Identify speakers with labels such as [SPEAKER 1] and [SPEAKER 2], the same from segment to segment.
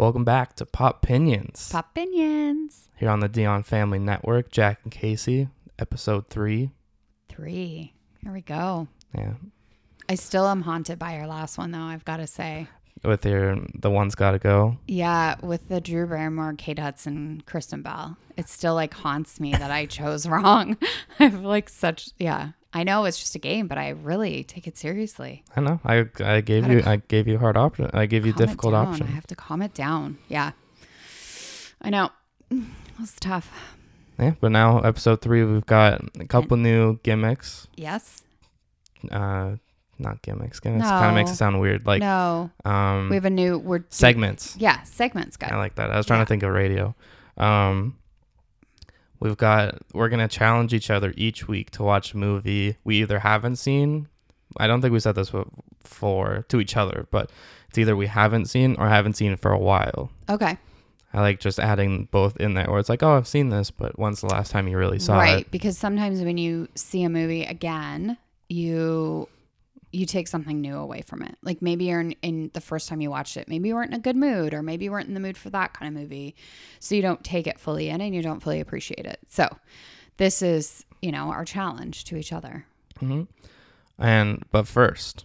[SPEAKER 1] Welcome back to Pop Pinions.
[SPEAKER 2] Pop Pinions.
[SPEAKER 1] Here on the Dion Family Network, Jack and Casey, episode three.
[SPEAKER 2] Three. Here we go.
[SPEAKER 1] Yeah.
[SPEAKER 2] I still am haunted by your last one, though, I've got to say.
[SPEAKER 1] With your The One's Gotta Go.
[SPEAKER 2] Yeah, with the Drew Barrymore, Kate Hudson, Kristen Bell. It still like haunts me that I chose wrong. I've like such, yeah. I know it's just a game, but I really take it seriously.
[SPEAKER 1] I know. I I gave you I gave you hard option. I gave you difficult
[SPEAKER 2] down.
[SPEAKER 1] option.
[SPEAKER 2] I have to calm it down. Yeah. I know. It's tough.
[SPEAKER 1] Yeah, but now episode three, we've got a couple new gimmicks.
[SPEAKER 2] Yes.
[SPEAKER 1] Uh, not gimmicks. Gimmicks kind of makes it sound weird. Like
[SPEAKER 2] no.
[SPEAKER 1] um
[SPEAKER 2] We have a new, we're
[SPEAKER 1] segments.
[SPEAKER 2] Yeah, segments, guys.
[SPEAKER 1] I like that. I was trying
[SPEAKER 2] Yeah.
[SPEAKER 1] to think of radio. Um, we've got we're gonna challenge each other each week to watch a movie we either haven't seen. I don't think we said this before to each other, but it's either we haven't seen or haven't seen for a while.
[SPEAKER 2] Okay.
[SPEAKER 1] I like just adding both in there, where it's like, oh, I've seen this, but when's the last time you really saw
[SPEAKER 2] right
[SPEAKER 1] it?
[SPEAKER 2] Right, because sometimes when you see a movie again you you take something new away from it like maybe you're in, in the first time you watched it maybe you weren't in a good mood or maybe you weren't in the mood for that kind of movie so you don't take it fully in and you don't fully appreciate it so this is you know our challenge to each other
[SPEAKER 1] hmm And but first,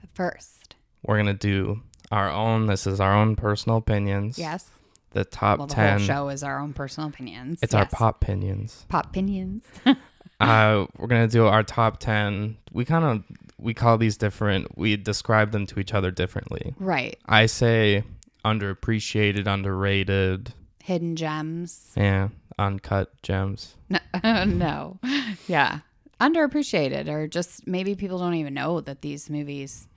[SPEAKER 2] but first
[SPEAKER 1] we're gonna do our own. This is our own personal opinions.
[SPEAKER 2] yes
[SPEAKER 1] The top
[SPEAKER 2] well the
[SPEAKER 1] ten.
[SPEAKER 2] whole show is our own personal opinions
[SPEAKER 1] It's our pop opinions.
[SPEAKER 2] pop opinions
[SPEAKER 1] uh, we're gonna do our top ten. We kind of we call these different. We describe them to each other differently.
[SPEAKER 2] right
[SPEAKER 1] I say underappreciated, underrated,
[SPEAKER 2] hidden gems
[SPEAKER 1] yeah, uncut gems.
[SPEAKER 2] No, no. Yeah. Underappreciated, or just maybe people don't even know that these movies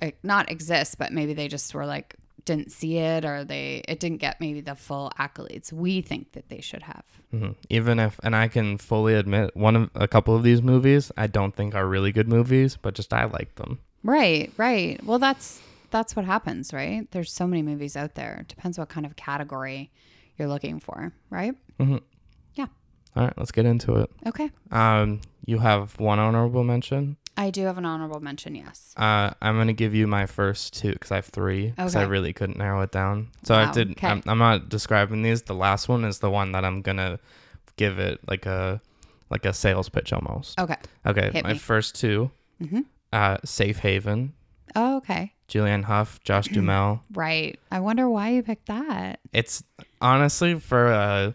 [SPEAKER 2] like, not exist, but maybe they just were like, didn't see it, or they, it didn't get maybe the full accolades we think that they should have.
[SPEAKER 1] hmm Even if, and I can fully admit, one of a couple of these movies I don't think are really good movies, but just I like them.
[SPEAKER 2] Right, right. Well, that's, that's what happens, right? There's so many movies out there. It depends what kind of category you're looking for, right?
[SPEAKER 1] hmm
[SPEAKER 2] Yeah.
[SPEAKER 1] All right, let's get into it.
[SPEAKER 2] Okay.
[SPEAKER 1] Um, you have one honorable mention.
[SPEAKER 2] I do have an honorable mention, yes.
[SPEAKER 1] Uh, I'm gonna give you my first two because I have three. Because I really couldn't narrow it down. So I
[SPEAKER 2] Wow,
[SPEAKER 1] did.
[SPEAKER 2] okay.
[SPEAKER 1] I'm, I'm not describing these. The last one is the one that I'm gonna give it like a like a sales pitch almost.
[SPEAKER 2] Okay.
[SPEAKER 1] Okay,
[SPEAKER 2] hit
[SPEAKER 1] my
[SPEAKER 2] me.
[SPEAKER 1] first two.
[SPEAKER 2] hmm
[SPEAKER 1] Uh, Safe Haven,
[SPEAKER 2] Oh, okay.
[SPEAKER 1] Julianne Hough, Josh Duhamel.
[SPEAKER 2] Right. I wonder why you picked that.
[SPEAKER 1] It's honestly for a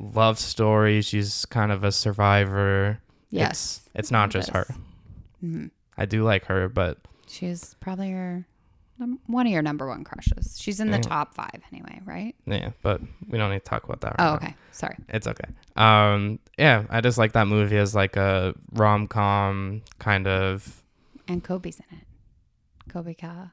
[SPEAKER 1] love story. She's kind of a survivor.
[SPEAKER 2] Yes.
[SPEAKER 1] It's, it's not just her.
[SPEAKER 2] Hmm
[SPEAKER 1] I do like her, but
[SPEAKER 2] She's probably your one of your number one crushes. She's in the
[SPEAKER 1] Yeah.
[SPEAKER 2] top five anyway, right?
[SPEAKER 1] yeah. But we don't need to talk about that. Right
[SPEAKER 2] Oh,
[SPEAKER 1] now.
[SPEAKER 2] okay. Sorry.
[SPEAKER 1] It's okay. Um, yeah, I just like that movie as like a rom com kind of.
[SPEAKER 2] And Cobie's in it. Cobie Ka,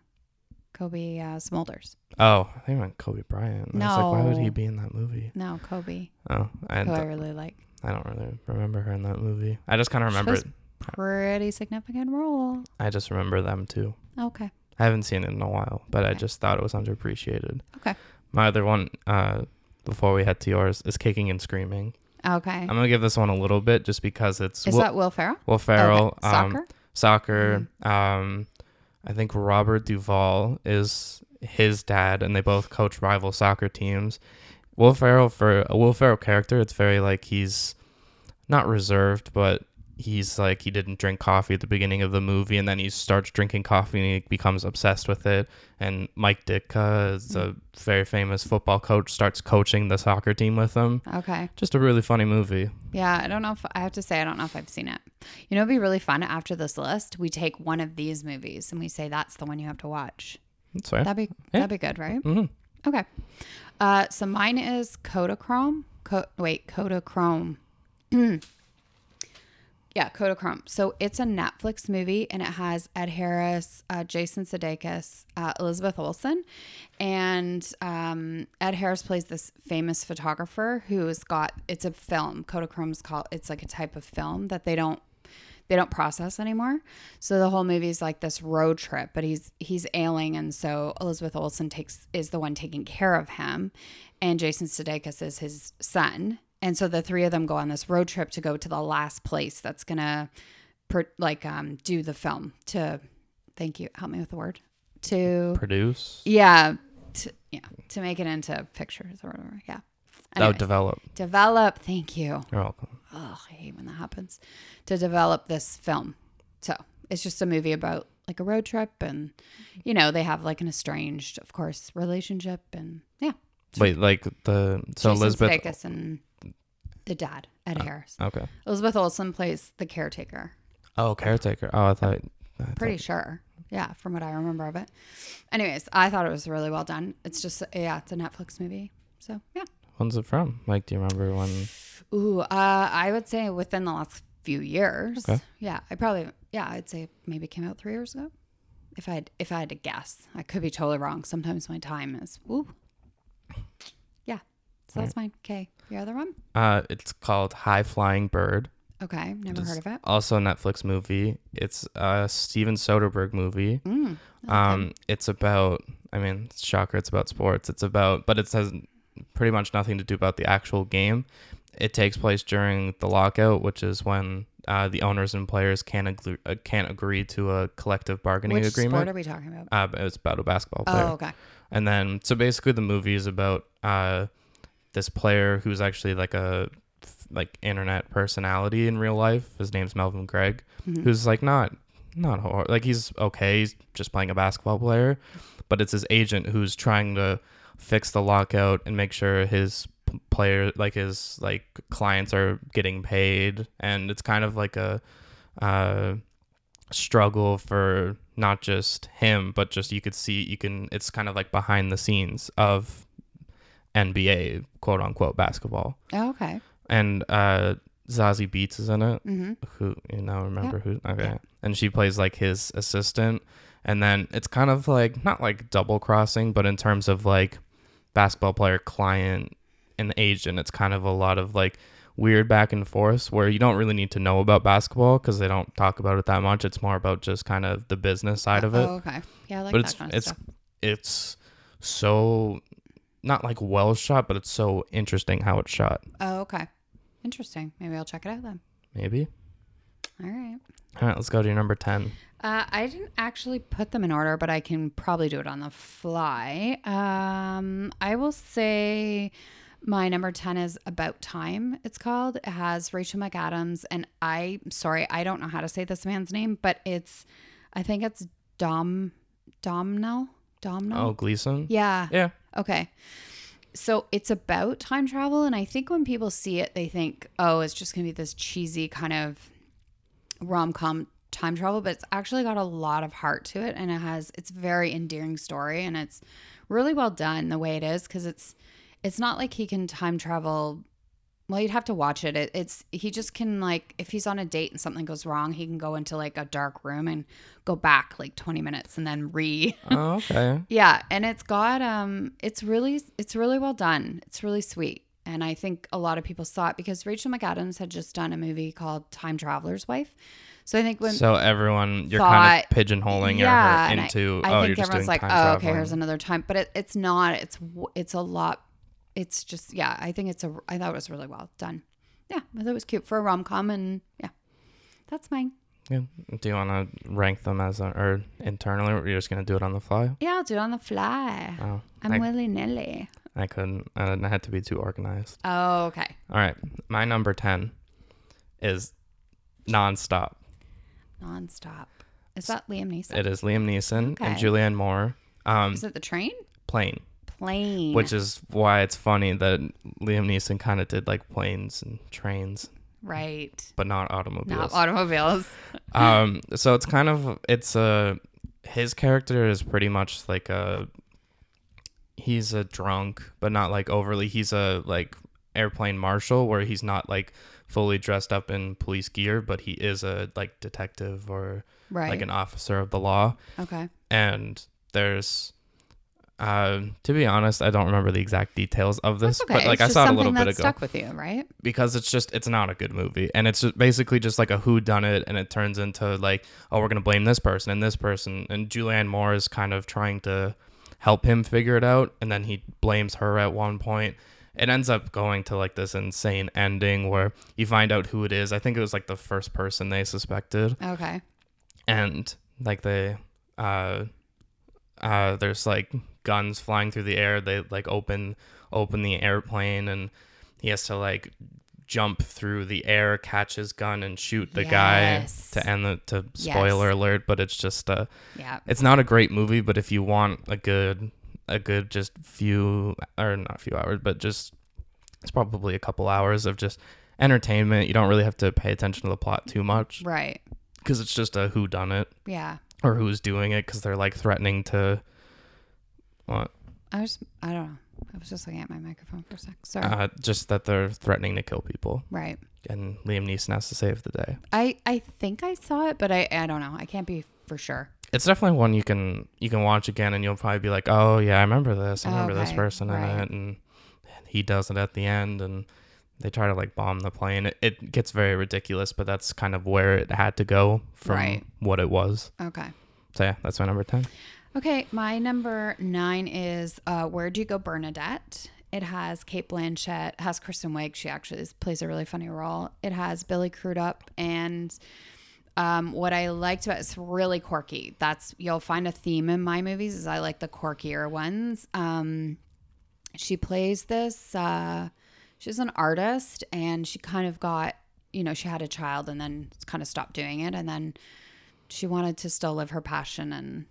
[SPEAKER 2] Cobie uh, Smulders.
[SPEAKER 1] Oh, I think meant Kobe Bryant. I was like, why would he be in that movie?
[SPEAKER 2] No, Cobie,
[SPEAKER 1] Oh, I,
[SPEAKER 2] who I really like.
[SPEAKER 1] I don't really remember her in that movie. I just kind of
[SPEAKER 2] She
[SPEAKER 1] remember.
[SPEAKER 2] was- Pretty significant role.
[SPEAKER 1] I just remember them too.
[SPEAKER 2] Okay.
[SPEAKER 1] I haven't seen it in a while, but I just thought it was underappreciated.
[SPEAKER 2] Okay.
[SPEAKER 1] My other one, uh, before we head to yours, is Kicking and Screaming.
[SPEAKER 2] Okay.
[SPEAKER 1] I'm gonna give this one a little bit just because it's
[SPEAKER 2] Is
[SPEAKER 1] Will,
[SPEAKER 2] that Will Ferrell?
[SPEAKER 1] Will Ferrell.
[SPEAKER 2] Okay.
[SPEAKER 1] Um,
[SPEAKER 2] Soccer?
[SPEAKER 1] soccer.
[SPEAKER 2] Mm-hmm.
[SPEAKER 1] Um, I think Robert Duvall is his dad, and they both coach rival soccer teams. Will Ferrell for a Will Ferrell character, it's very like he's not reserved, but he's like he didn't drink coffee at the beginning of the movie, and then he starts drinking coffee and he becomes obsessed with it. And Mike Ditka is a very famous football coach, starts coaching the soccer team with him.
[SPEAKER 2] Okay.
[SPEAKER 1] Just a really funny movie.
[SPEAKER 2] Yeah, I don't know if I have to say I don't know if I've seen it. You know, it'd be really fun after this list. We take one of these movies and we say that's the one you have to watch.
[SPEAKER 1] That's fair.
[SPEAKER 2] That'd be that'd be good, right?
[SPEAKER 1] hmm
[SPEAKER 2] Okay. Uh, so mine is Kodachrome. Co- wait, Kodachrome. yeah, Kodachrome. So it's a Netflix movie and it has Ed Harris, uh, Jason Sudeikis, uh, Elizabeth Olsen, and um, Ed Harris plays this famous photographer who's got. It's a film. Kodachrome's called. It's like a type of film that they don't they don't process anymore. So the whole movie is like this road trip, but he's he's ailing, and so Elizabeth Olsen takes is the one taking care of him, and Jason Sudeikis is his son, and so the three of them go on this road trip to go to the last place that's gonna, per, like, um, do the film to. Thank you. Help me with the word. To
[SPEAKER 1] Produce.
[SPEAKER 2] yeah, t- yeah, to make it into pictures or whatever. Yeah.
[SPEAKER 1] Oh, develop.
[SPEAKER 2] develop. Thank you.
[SPEAKER 1] You're welcome.
[SPEAKER 2] Oh, I hate when that happens. To develop this film. So it's just a movie about like a road trip, and you know they have like an estranged, of course, relationship, and yeah.
[SPEAKER 1] Wait, like the so
[SPEAKER 2] Jason
[SPEAKER 1] Elizabeth.
[SPEAKER 2] Sudeikis and the dad, Ed Harris.
[SPEAKER 1] Okay.
[SPEAKER 2] Elizabeth Olsen plays the caretaker.
[SPEAKER 1] Oh, caretaker. Oh, I thought. I thought-
[SPEAKER 2] Pretty sure. Yeah, from what I remember of it. Anyways, I thought it was really well done. It's just yeah, it's a Netflix movie. So yeah.
[SPEAKER 1] When's it from? Like, do you remember when?
[SPEAKER 2] Ooh, uh, I would say within the last few years.
[SPEAKER 1] Okay.
[SPEAKER 2] Yeah, I probably yeah, I'd say maybe came out three years ago. If I had if I had to guess, I could be totally wrong. Sometimes my time is ooh. Yeah, so that's mine. Okay, your other one.
[SPEAKER 1] Uh, it's called High Flying Bird.
[SPEAKER 2] Okay, never
[SPEAKER 1] Just-
[SPEAKER 2] heard of it.
[SPEAKER 1] Also a Netflix movie. It's a Steven Soderbergh movie.
[SPEAKER 2] Mm,
[SPEAKER 1] Um, it's about. I mean, it's shocker. It's about sports. It's about, but it has pretty much nothing to do about the actual game. It takes place during the lockout, which is when uh, the owners and players can't agree, uh, can't agree to a collective bargaining
[SPEAKER 2] Which
[SPEAKER 1] agreement.
[SPEAKER 2] sport are we talking about?
[SPEAKER 1] uh, it's about a basketball player.
[SPEAKER 2] Oh, okay.
[SPEAKER 1] And then, so basically, the movie is about uh, this player who's actually like a like internet personality in real life. His name's Melvin Gregg,
[SPEAKER 2] Mhm.
[SPEAKER 1] who's like not not hor- like he's okay. He's just playing a basketball player, but it's his agent who's trying to fix the lockout and make sure his player like his like clients are getting paid and it's kind of like a uh struggle for not just him but just you could see you can it's kind of like behind the scenes of NBA quote unquote basketball
[SPEAKER 2] Oh, okay.
[SPEAKER 1] and uh Zazie Beetz is in it
[SPEAKER 2] Mm-hmm.
[SPEAKER 1] who you know remember who okay
[SPEAKER 2] Yeah.
[SPEAKER 1] and she plays like his assistant and then it's kind of like not like double crossing but in terms of like basketball player client and agent it's kind of a lot of like weird back and forth where you don't really need to know about basketball because they don't talk about it that much it's more about just kind of the business side of it
[SPEAKER 2] Oh, okay. Yeah, I like
[SPEAKER 1] but
[SPEAKER 2] that
[SPEAKER 1] it's
[SPEAKER 2] kind of
[SPEAKER 1] it's
[SPEAKER 2] stuff.
[SPEAKER 1] it's so not like well shot but it's so interesting how it's shot
[SPEAKER 2] Oh, okay. Interesting. Maybe I'll check it out then.
[SPEAKER 1] maybe
[SPEAKER 2] All right.
[SPEAKER 1] all right let's go to your number 10
[SPEAKER 2] Uh, I didn't actually put them in order, but I can probably do it on the fly. Um, I will say my number 10 is About Time, it's called. It has Rachel McAdams, and I, sorry, I don't know how to say this man's name, but it's, I think it's Dom, Domhnall? Domhnall?
[SPEAKER 1] oh Gleeson
[SPEAKER 2] Yeah.
[SPEAKER 1] yeah
[SPEAKER 2] Okay. So it's about time travel. And I think when people see it, they think, oh, it's just going to be this cheesy kind of rom com time travel. But it's actually got a lot of heart to it. And it has, it's very endearing story. And it's really well done the way it is because it's, it's not like he can time travel. Well, you'd have to watch it. it. It's he just can like if he's on a date and something goes wrong, he can go into like a dark room and go back like 20 minutes and then re
[SPEAKER 1] oh okay
[SPEAKER 2] yeah, and it's got um it's really it's really well done. It's really sweet. And I think a lot of people saw it because Rachel McAdams had just done a movie called Time Traveler's Wife. So I think when
[SPEAKER 1] so everyone, you're kind of pigeonholing
[SPEAKER 2] yeah,
[SPEAKER 1] her into.
[SPEAKER 2] I
[SPEAKER 1] oh,
[SPEAKER 2] think
[SPEAKER 1] you're just
[SPEAKER 2] everyone's like, "Oh, okay, here's another time." But it, it's not. It's it's a lot. It's just yeah. I think it's a. I thought it was really well done. Yeah, I thought it was cute for a rom com, and yeah, that's mine.
[SPEAKER 1] Yeah. Do you want to rank them as a, or internally, or you're just gonna do it on the fly?
[SPEAKER 2] Yeah, I'll do it on the fly.
[SPEAKER 1] Oh,
[SPEAKER 2] I'm willy nilly.
[SPEAKER 1] I couldn't. I didn't- I had to be too organized.
[SPEAKER 2] Oh, okay.
[SPEAKER 1] All right, my number ten is nonstop.
[SPEAKER 2] Nonstop. Is that Liam Neeson?
[SPEAKER 1] It is Liam Neeson
[SPEAKER 2] Okay.
[SPEAKER 1] and Julianne Moore. Um,
[SPEAKER 2] Is it the train?
[SPEAKER 1] plane,
[SPEAKER 2] Plane.
[SPEAKER 1] which is why it's funny that Liam Neeson kind of did like planes and trains,
[SPEAKER 2] right.
[SPEAKER 1] but not automobiles.
[SPEAKER 2] Not automobiles.
[SPEAKER 1] um so it's kind of it's a his character is pretty much like a he's a drunk but not like overly he's a like airplane marshal where he's not like fully dressed up in police gear but he is a like detective or
[SPEAKER 2] Right.
[SPEAKER 1] like an officer of the law
[SPEAKER 2] okay.
[SPEAKER 1] and there's uh, to be honest, I don't remember the exact details of this,
[SPEAKER 2] okay.
[SPEAKER 1] but like
[SPEAKER 2] it's
[SPEAKER 1] I saw it a little bit ago
[SPEAKER 2] stuck with you, right?
[SPEAKER 1] because it's just it's not a good movie and it's just basically just like a who done it and it turns into like oh we're gonna blame this person and this person and Julianne Moore is kind of trying to help him figure it out and then he blames her at one point it ends up going to like this insane ending where you find out who it is I think it was like the first person they suspected
[SPEAKER 2] Okay.
[SPEAKER 1] and like they uh uh there's like guns flying through the air. They like open open the airplane, and he has to like jump through the air, catch his gun, and shoot the
[SPEAKER 2] Yes.
[SPEAKER 1] guy to end the to spoiler alert. But it's just a
[SPEAKER 2] Yeah.
[SPEAKER 1] it's not a great movie, but if you want a good a good just few or not a few hours, but just it's probably a couple hours of just entertainment. You don't really have to pay attention to the plot too much
[SPEAKER 2] Right.
[SPEAKER 1] because it's just a who done it
[SPEAKER 2] Yeah.
[SPEAKER 1] or who's doing it because they're like threatening to what
[SPEAKER 2] I was I don't know. I was just looking at my microphone for a sec. Sorry.
[SPEAKER 1] uh, just that they're threatening to kill people
[SPEAKER 2] right.
[SPEAKER 1] and Liam Neeson has to save the day.
[SPEAKER 2] I I think I saw it, but I I don't know. I can't be for sure.
[SPEAKER 1] It's definitely one you can you can watch again and you'll probably be like, oh yeah, I remember this. I remember this
[SPEAKER 2] Okay,
[SPEAKER 1] person in
[SPEAKER 2] right.
[SPEAKER 1] it, and he does it at the end, and they try to like bomb the plane. It, it gets very ridiculous, but that's kind of where it had to go from
[SPEAKER 2] Right.
[SPEAKER 1] what it was.
[SPEAKER 2] Okay.
[SPEAKER 1] So yeah, that's my number ten.
[SPEAKER 2] Okay, my number nine is uh, Where'd You Go, Bernadette? It has Cate Blanchett, has Kristen Wiig. She actually plays a really funny role. It has Billy Crudup, and um, what I liked about it's really quirky. That's you'll find a theme in my movies is I like the quirkier ones. Um, she plays this. Uh, she's an artist, and she kind of got you know she had a child and then kind of stopped doing it, and then she wanted to still live her passion and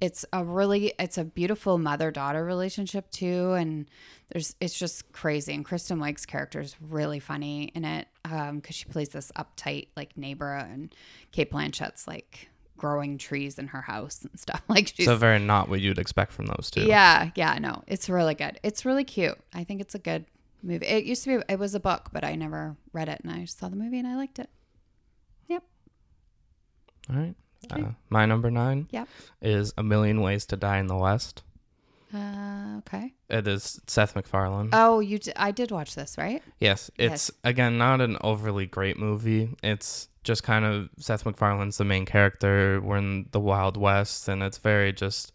[SPEAKER 2] it's a really it's a beautiful mother daughter relationship too and there's it's just crazy and kristen wiig's character is really funny in it um because she plays this uptight like neighbor and Cate Blanchett's like growing trees in her house and stuff like she's
[SPEAKER 1] So very not what you'd expect from those two.
[SPEAKER 2] yeah yeah no it's really good it's really cute i think it's a good movie it used to be it was a book but i never read it and i saw the movie and i liked it Yep.
[SPEAKER 1] All right.
[SPEAKER 2] Okay.
[SPEAKER 1] Uh, my number nine
[SPEAKER 2] Yep.
[SPEAKER 1] is A Million Ways to Die in the West.
[SPEAKER 2] uh okay
[SPEAKER 1] It is Seth MacFarlane.
[SPEAKER 2] oh you d- i did watch this right
[SPEAKER 1] Yes, it's
[SPEAKER 2] Yes.
[SPEAKER 1] again not an overly great movie. It's just kind of Seth MacFarlane's the main character. We're in the Wild West, and it's very just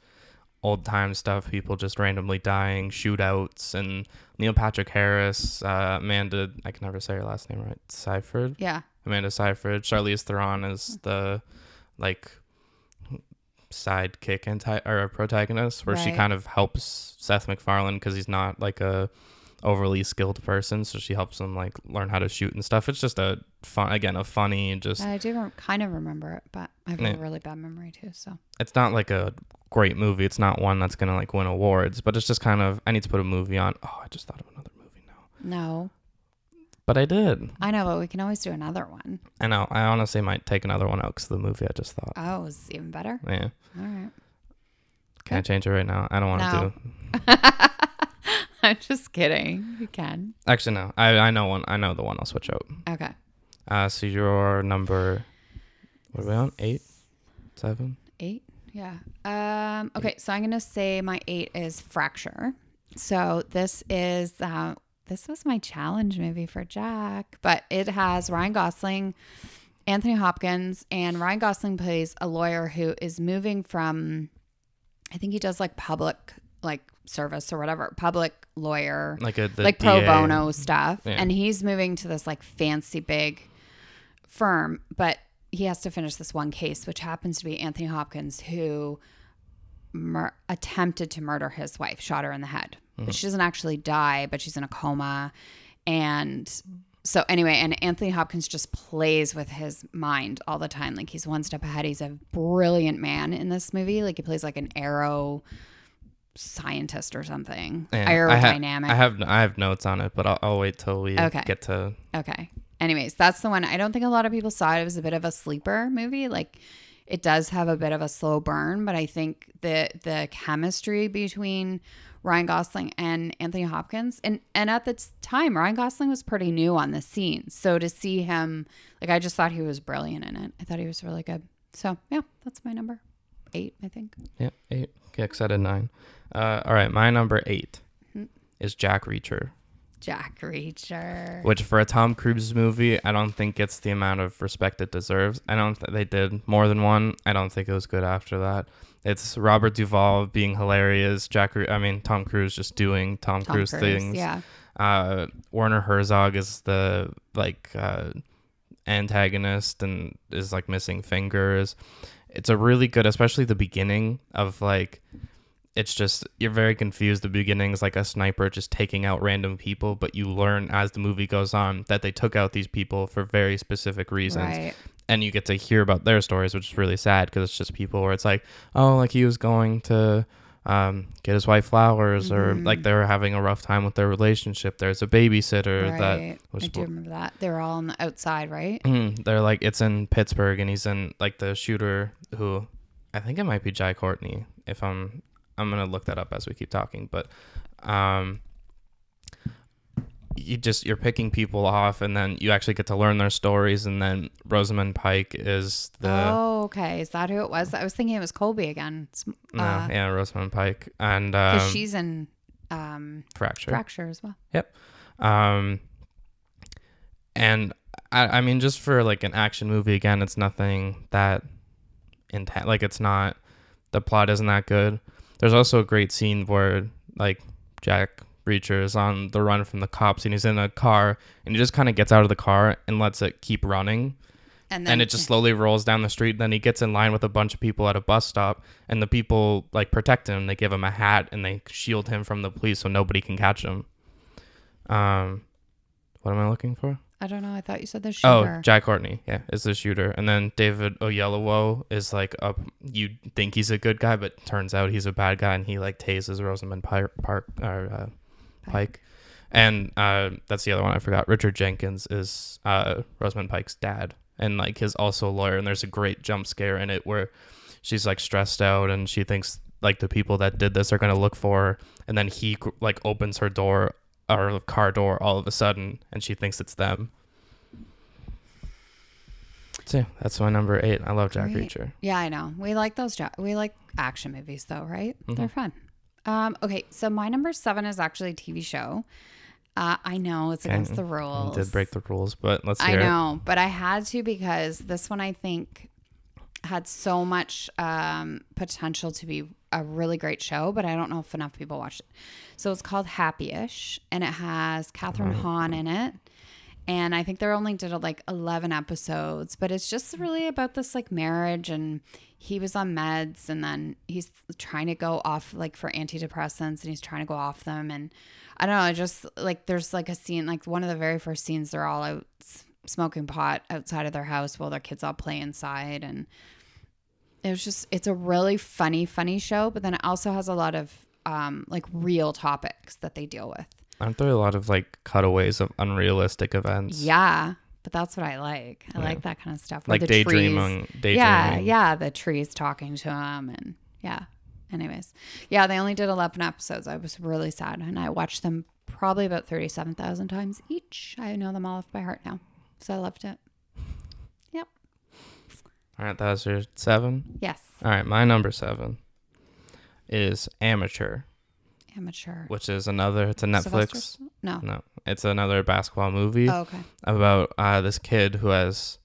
[SPEAKER 1] old time stuff. People just randomly dying, shootouts, and Neil Patrick Harris, uh, Amanda. I can never say her last name right. Seyfried.
[SPEAKER 2] yeah
[SPEAKER 1] Amanda Seyfried. Charlize Theron is the like sidekick anti or a protagonist, where she kind of helps Seth MacFarlane because he's not like a overly skilled person, so she helps him like learn how to shoot and stuff. It's just a fun, again, a funny, just
[SPEAKER 2] I do rem- kind of remember it, but I have a really bad memory too. So
[SPEAKER 1] it's not like a great movie. It's not one that's gonna like win awards, but it's just kind of I need to put a movie on. Oh, I just thought of another movie now,
[SPEAKER 2] no,
[SPEAKER 1] but I did.
[SPEAKER 2] I know, but we can always do another one.
[SPEAKER 1] I know. I honestly might take another one out because the movie I just thought.
[SPEAKER 2] Oh, it's even better.
[SPEAKER 1] Yeah.
[SPEAKER 2] All right.
[SPEAKER 1] Can I change it right now? I don't want
[SPEAKER 2] No.
[SPEAKER 1] to.
[SPEAKER 2] I'm just kidding. You can.
[SPEAKER 1] Actually, no. I I know one. I know the one. I'll switch out.
[SPEAKER 2] Okay.
[SPEAKER 1] Uh, so your number. What are we on? Eight, seven.
[SPEAKER 2] Eight. Yeah. Um, okay. So I'm gonna say my eight is Fracture. So this is uh, this was my challenge movie for Jack, but it has Ryan Gosling, Anthony Hopkins, and Ryan Gosling plays a lawyer who is moving from, I think he does like public like service or whatever, public lawyer
[SPEAKER 1] Like a the
[SPEAKER 2] like pro bono stuff.
[SPEAKER 1] Yeah.
[SPEAKER 2] and he's moving to this like fancy big firm but he has to finish this one case which happens to be anthony hopkins who mur- attempted to murder his wife shot her in the head but she doesn't actually die but she's in a coma and so anyway and anthony hopkins just plays with his mind all the time like he's one step ahead he's a brilliant man in this movie like he plays like an arrow scientist or something
[SPEAKER 1] Yeah, I ha-
[SPEAKER 2] aerodynamic
[SPEAKER 1] I have I have notes on it, but I'll, I'll wait till we
[SPEAKER 2] Okay.
[SPEAKER 1] get to.
[SPEAKER 2] Okay. Anyways, that's the one. I don't think a lot of people saw it. It was a bit of a sleeper movie. Like it does have a bit of a slow burn, but I think the the chemistry between Ryan Gosling and Anthony Hopkins and and at the time Ryan Gosling was pretty new on the scene. So to see him like I just thought he was brilliant in it. I thought he was really good. So, yeah, that's my number. 8, I think.
[SPEAKER 1] Yeah, eight. Okay, I did nine. Uh, all right, my number eight
[SPEAKER 2] Hmm.
[SPEAKER 1] is Jack Reacher,
[SPEAKER 2] Jack Reacher.
[SPEAKER 1] which for a Tom Cruise movie, I don't think gets the amount of respect it deserves. I don't. Th- they did more than one. I don't think it was good after that. It's Robert Duvall being hilarious. Jack. Re- I mean, Tom Cruise just doing Tom,
[SPEAKER 2] Tom
[SPEAKER 1] Cruise,
[SPEAKER 2] Cruise,
[SPEAKER 1] things.
[SPEAKER 2] Yeah.
[SPEAKER 1] uh, Werner Herzog is the like uh, antagonist and is like missing fingers. It's a really good, especially the beginning of like it's just you're very confused. The beginning is like a sniper just taking out random people, but you learn as the movie goes on that they took out these people for very specific reasons.
[SPEAKER 2] Right.
[SPEAKER 1] And you get to hear about their stories, which is really sad because it's just people where it's like, oh, like he was going to um, get his wife flowers, or
[SPEAKER 2] Mhm.
[SPEAKER 1] like they were having a rough time with their relationship. There's a babysitter that
[SPEAKER 2] Right.
[SPEAKER 1] was
[SPEAKER 2] I do remember that. They were all on the outside, right?
[SPEAKER 1] Mm, they're like it's in Pittsburgh, and he's in like the shooter who I think it might be Jai Courtney. If I'm I'm gonna look that up as we keep talking, but um, you just you're picking people off, and then you actually get to learn their stories, and then Rosamund Pike is the
[SPEAKER 2] oh, okay. Is that who it was? I was thinking it was Colby again. It's-
[SPEAKER 1] no,
[SPEAKER 2] uh,
[SPEAKER 1] yeah Rosamund Pike and
[SPEAKER 2] Because
[SPEAKER 1] um,
[SPEAKER 2] she's in um,
[SPEAKER 1] fracture.
[SPEAKER 2] Fracture as well. Yep.
[SPEAKER 1] Um, and I, I mean, just for like an action movie, again, it's nothing that intense. Like, it's not, the plot isn't that good. There's also a great scene where, like, Jack Reacher is on the run from the cops and he's in a car and he just kind of gets out of the car and lets it keep running.
[SPEAKER 2] And
[SPEAKER 1] and it just slowly rolls down the street. Then he gets in line with a bunch of people at a bus stop, and the people like protect him. They give him a hat and they shield him from the police so nobody can catch him. Um, what am I looking for?
[SPEAKER 2] I don't know. I thought you said the shooter.
[SPEAKER 1] Oh,
[SPEAKER 2] shooter.
[SPEAKER 1] Jack Courtney, yeah, is the shooter, and then David Oyelowo is like up. You think he's a good guy, but turns out he's a bad guy, and he like tases Rosamund Pike, Park or uh, Pike. And uh, that's the other one I forgot. Richard Jenkins is uh, Rosamund Pike's dad, and like his also a lawyer. And there's a great jump scare in it where she's like stressed out, and she thinks like the people that did this are gonna look for her, and then he like opens her door or car door all of a sudden, and she thinks it's them. So that's my number eight. I love Jack
[SPEAKER 2] Great.
[SPEAKER 1] Reacher.
[SPEAKER 2] Yeah, I know. We like those. Ja- we like action movies, though, right?
[SPEAKER 1] Mm-hmm.
[SPEAKER 2] They're fun. Um, okay, so my number seven is actually a TV show. Uh, I know it's against the
[SPEAKER 1] You
[SPEAKER 2] rules.
[SPEAKER 1] did break the rules, but let's
[SPEAKER 2] I
[SPEAKER 1] hear it.
[SPEAKER 2] know, but I had to because this one I think had so much um, potential to be a really great show, but I don't know if enough people watched it. So it's called Happy-ish, and it has Kathryn Hahn in it. And I think they only did uh, like 11 episodes, but it's just really about this like marriage and he was on meds and then he's trying to go off like for antidepressants and he's trying to go off them. And I don't know, I just like there's like a scene, like one of the very first scenes, they're all out smoking pot outside of their house while their kids all play inside. And it was just, it's a really funny, funny show, but then it also has a lot of um, like real topics that they deal with.
[SPEAKER 1] Aren't there a lot of like cutaways of unrealistic events?
[SPEAKER 2] Yeah, but that's what I like. I
[SPEAKER 1] Yeah.
[SPEAKER 2] like that kind of stuff.
[SPEAKER 1] like
[SPEAKER 2] the trees-
[SPEAKER 1] daydreaming, daydreaming.
[SPEAKER 2] Yeah, yeah, the trees talking to him, and yeah. Anyways, yeah, they only did eleven episodes. I was really sad, and I watched them probably about thirty-seven thousand times each. I know them all off by heart now, so I loved it.
[SPEAKER 1] All right, that was your seven.
[SPEAKER 2] Yes.
[SPEAKER 1] All right, my number seven is Amateur,
[SPEAKER 2] Amateur.
[SPEAKER 1] which is another. It's a Netflix.
[SPEAKER 2] Stallone? No.
[SPEAKER 1] No, it's another basketball movie
[SPEAKER 2] Oh, okay.
[SPEAKER 1] about uh, this kid who has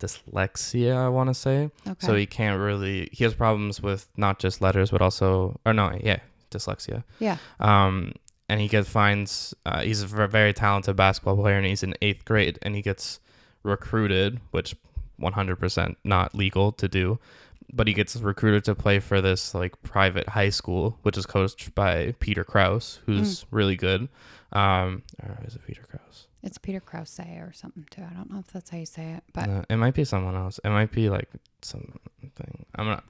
[SPEAKER 1] dyslexia. I want to say.
[SPEAKER 2] Okay.
[SPEAKER 1] So he can't really. He has problems with not just letters, but also, or no, yeah, dyslexia.
[SPEAKER 2] yeah.
[SPEAKER 1] Um, and he gets finds. Uh, he's a very talented basketball player, and he's in eighth grade, and he gets recruited, which 100% not legal to do, but he gets recruited to play for this like private high school, which is coached by Peter Kraus, who's really good. Um, or is it Peter Kraus?
[SPEAKER 2] It's Peter Krause or something too. I don't know if that's how you say it, but
[SPEAKER 1] No, it might be someone else. It might be like something. I'm not.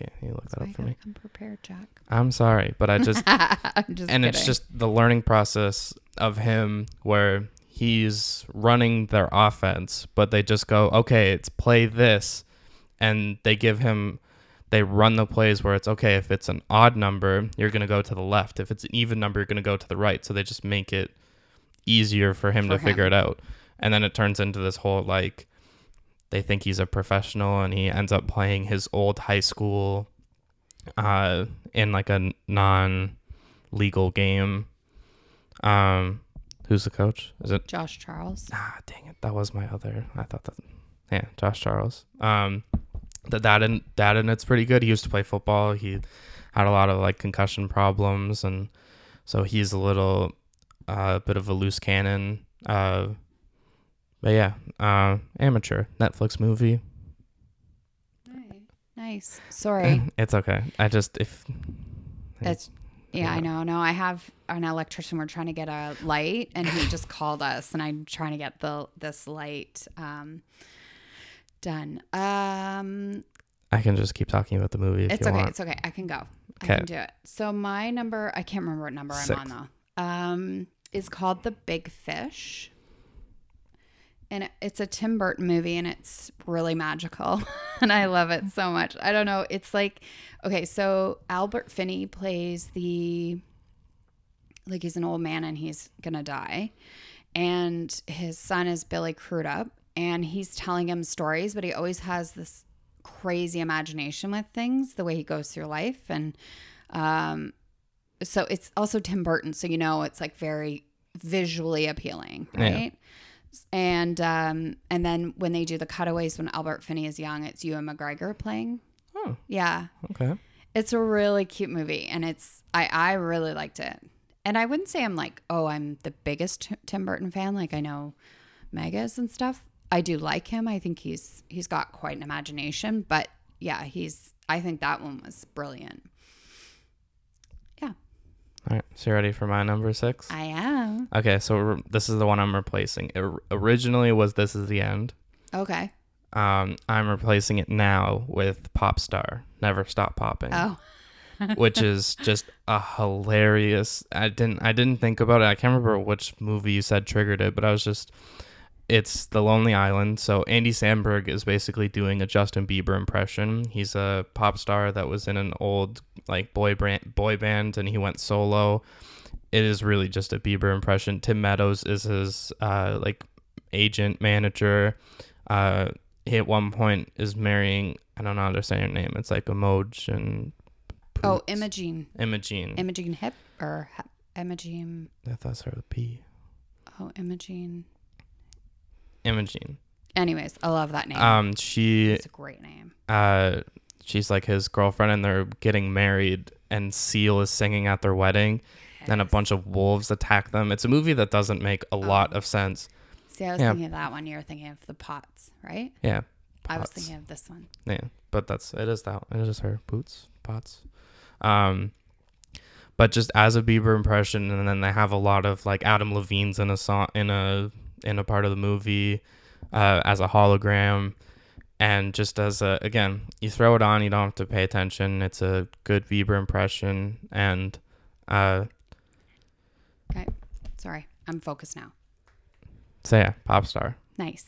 [SPEAKER 1] Okay, you look
[SPEAKER 2] that's
[SPEAKER 1] that up for me.
[SPEAKER 2] I'm prepared, Jack.
[SPEAKER 1] I'm sorry, but I just
[SPEAKER 2] I'm just
[SPEAKER 1] and it's just the learning process of him where he's running their offense but they just go okay it's play this. And they give him they run the plays where it's okay if it's an odd number you're going to go to the left. If it's an even number you're going to go to the right. So they just make it easier for him
[SPEAKER 2] For
[SPEAKER 1] to figure it out. And then it turns into this whole like they think he's a professional and he ends up playing his old high school uh in like a non legal game. Um who's the coach? Is it
[SPEAKER 2] Josh Charles.
[SPEAKER 1] ah dang it. That was my other i thought that yeah josh charles. Um the dad and dad and it's pretty good. He used to play football. He had a lot of like concussion problems and so he's a little uh bit of a loose cannon uh but yeah uh amateur netflix movie.
[SPEAKER 2] Nice. Sorry.
[SPEAKER 1] it's okay. I just if
[SPEAKER 2] It's yeah, I know. No, I have an electrician. We're trying to get a light, and he just called us, and I'm trying to get the this light um, done. Um,
[SPEAKER 1] I can just keep talking about the movie if
[SPEAKER 2] it's
[SPEAKER 1] you
[SPEAKER 2] okay.
[SPEAKER 1] want.
[SPEAKER 2] It's okay. I can go. I
[SPEAKER 1] Okay.
[SPEAKER 2] can do it. So my number, I can't remember what number
[SPEAKER 1] Six.
[SPEAKER 2] I'm on though. Um, is called The Big Fish. And it's a Tim Burton movie and it's really magical. and I love it so much. I don't know. It's like, okay, so Albert Finney plays the, like he's an old man and he's going to die. And his son is Billy Crudup. And he's telling him stories, but he always has this crazy imagination with things, the way he goes through life. And um, so it's also Tim Burton. So, you know, it's like very visually appealing,
[SPEAKER 1] Yeah.
[SPEAKER 2] And um, and then when they do the cutaways when Albert Finney is young, it's Ewan McGregor playing.
[SPEAKER 1] Oh,
[SPEAKER 2] Yeah,
[SPEAKER 1] okay.
[SPEAKER 2] it's a really cute movie, and it's I I really liked it. And I wouldn't say I'm like oh I'm the biggest Tim Burton fan. Like I know Megas and stuff. I do like him. I think he's he's got quite an imagination. But yeah, he's I think that one was brilliant.
[SPEAKER 1] All right. So you ready for my number six?
[SPEAKER 2] I am
[SPEAKER 1] Okay, so re- this is the one I'm replacing. It or- originally was This Is the End.
[SPEAKER 2] okay.
[SPEAKER 1] Um, I'm replacing it now with Pop Star, Never Stop Popping,
[SPEAKER 2] Oh,
[SPEAKER 1] which is just a hilarious. I didn't I didn't think about it. I can't remember which movie you said triggered it, but I was just it's The Lonely Island. So Andy Samberg is basically doing a Justin Bieber impression. He's a pop star that was in an old like boy band boy band and he went solo. It is really just a Bieber impression. Tim Meadows is his uh like agent manager. Uh he at one point is marrying I don't know how to say her name. It's like Emojin.
[SPEAKER 2] oh, Imogene,
[SPEAKER 1] Imogene.
[SPEAKER 2] Imogene Hip or Hep- Imogene.
[SPEAKER 1] I thought it with P.
[SPEAKER 2] Oh, Imogene.
[SPEAKER 1] Imogene.
[SPEAKER 2] Anyways, I love that name.
[SPEAKER 1] Um, she
[SPEAKER 2] it's a great name.
[SPEAKER 1] uh she's like his girlfriend and they're getting married and seal is singing at their wedding then a bunch of wolves attack them it's a movie that doesn't make a lot of sense
[SPEAKER 2] See, I was
[SPEAKER 1] Yeah.
[SPEAKER 2] thinking of that one. You were thinking of the pots, right?
[SPEAKER 1] yeah
[SPEAKER 2] I was thinking of this one.
[SPEAKER 1] yeah but that's it is that one it is her boots pots um but just as a bieber impression and then they have a lot of like adam levine's in a song in a in a part of the movie uh, as a hologram and just as a again you throw it on you don't have to pay attention it's a good bieber impression and uh
[SPEAKER 2] Okay. Sorry. I'm focused now.
[SPEAKER 1] so yeah pop star
[SPEAKER 2] Nice.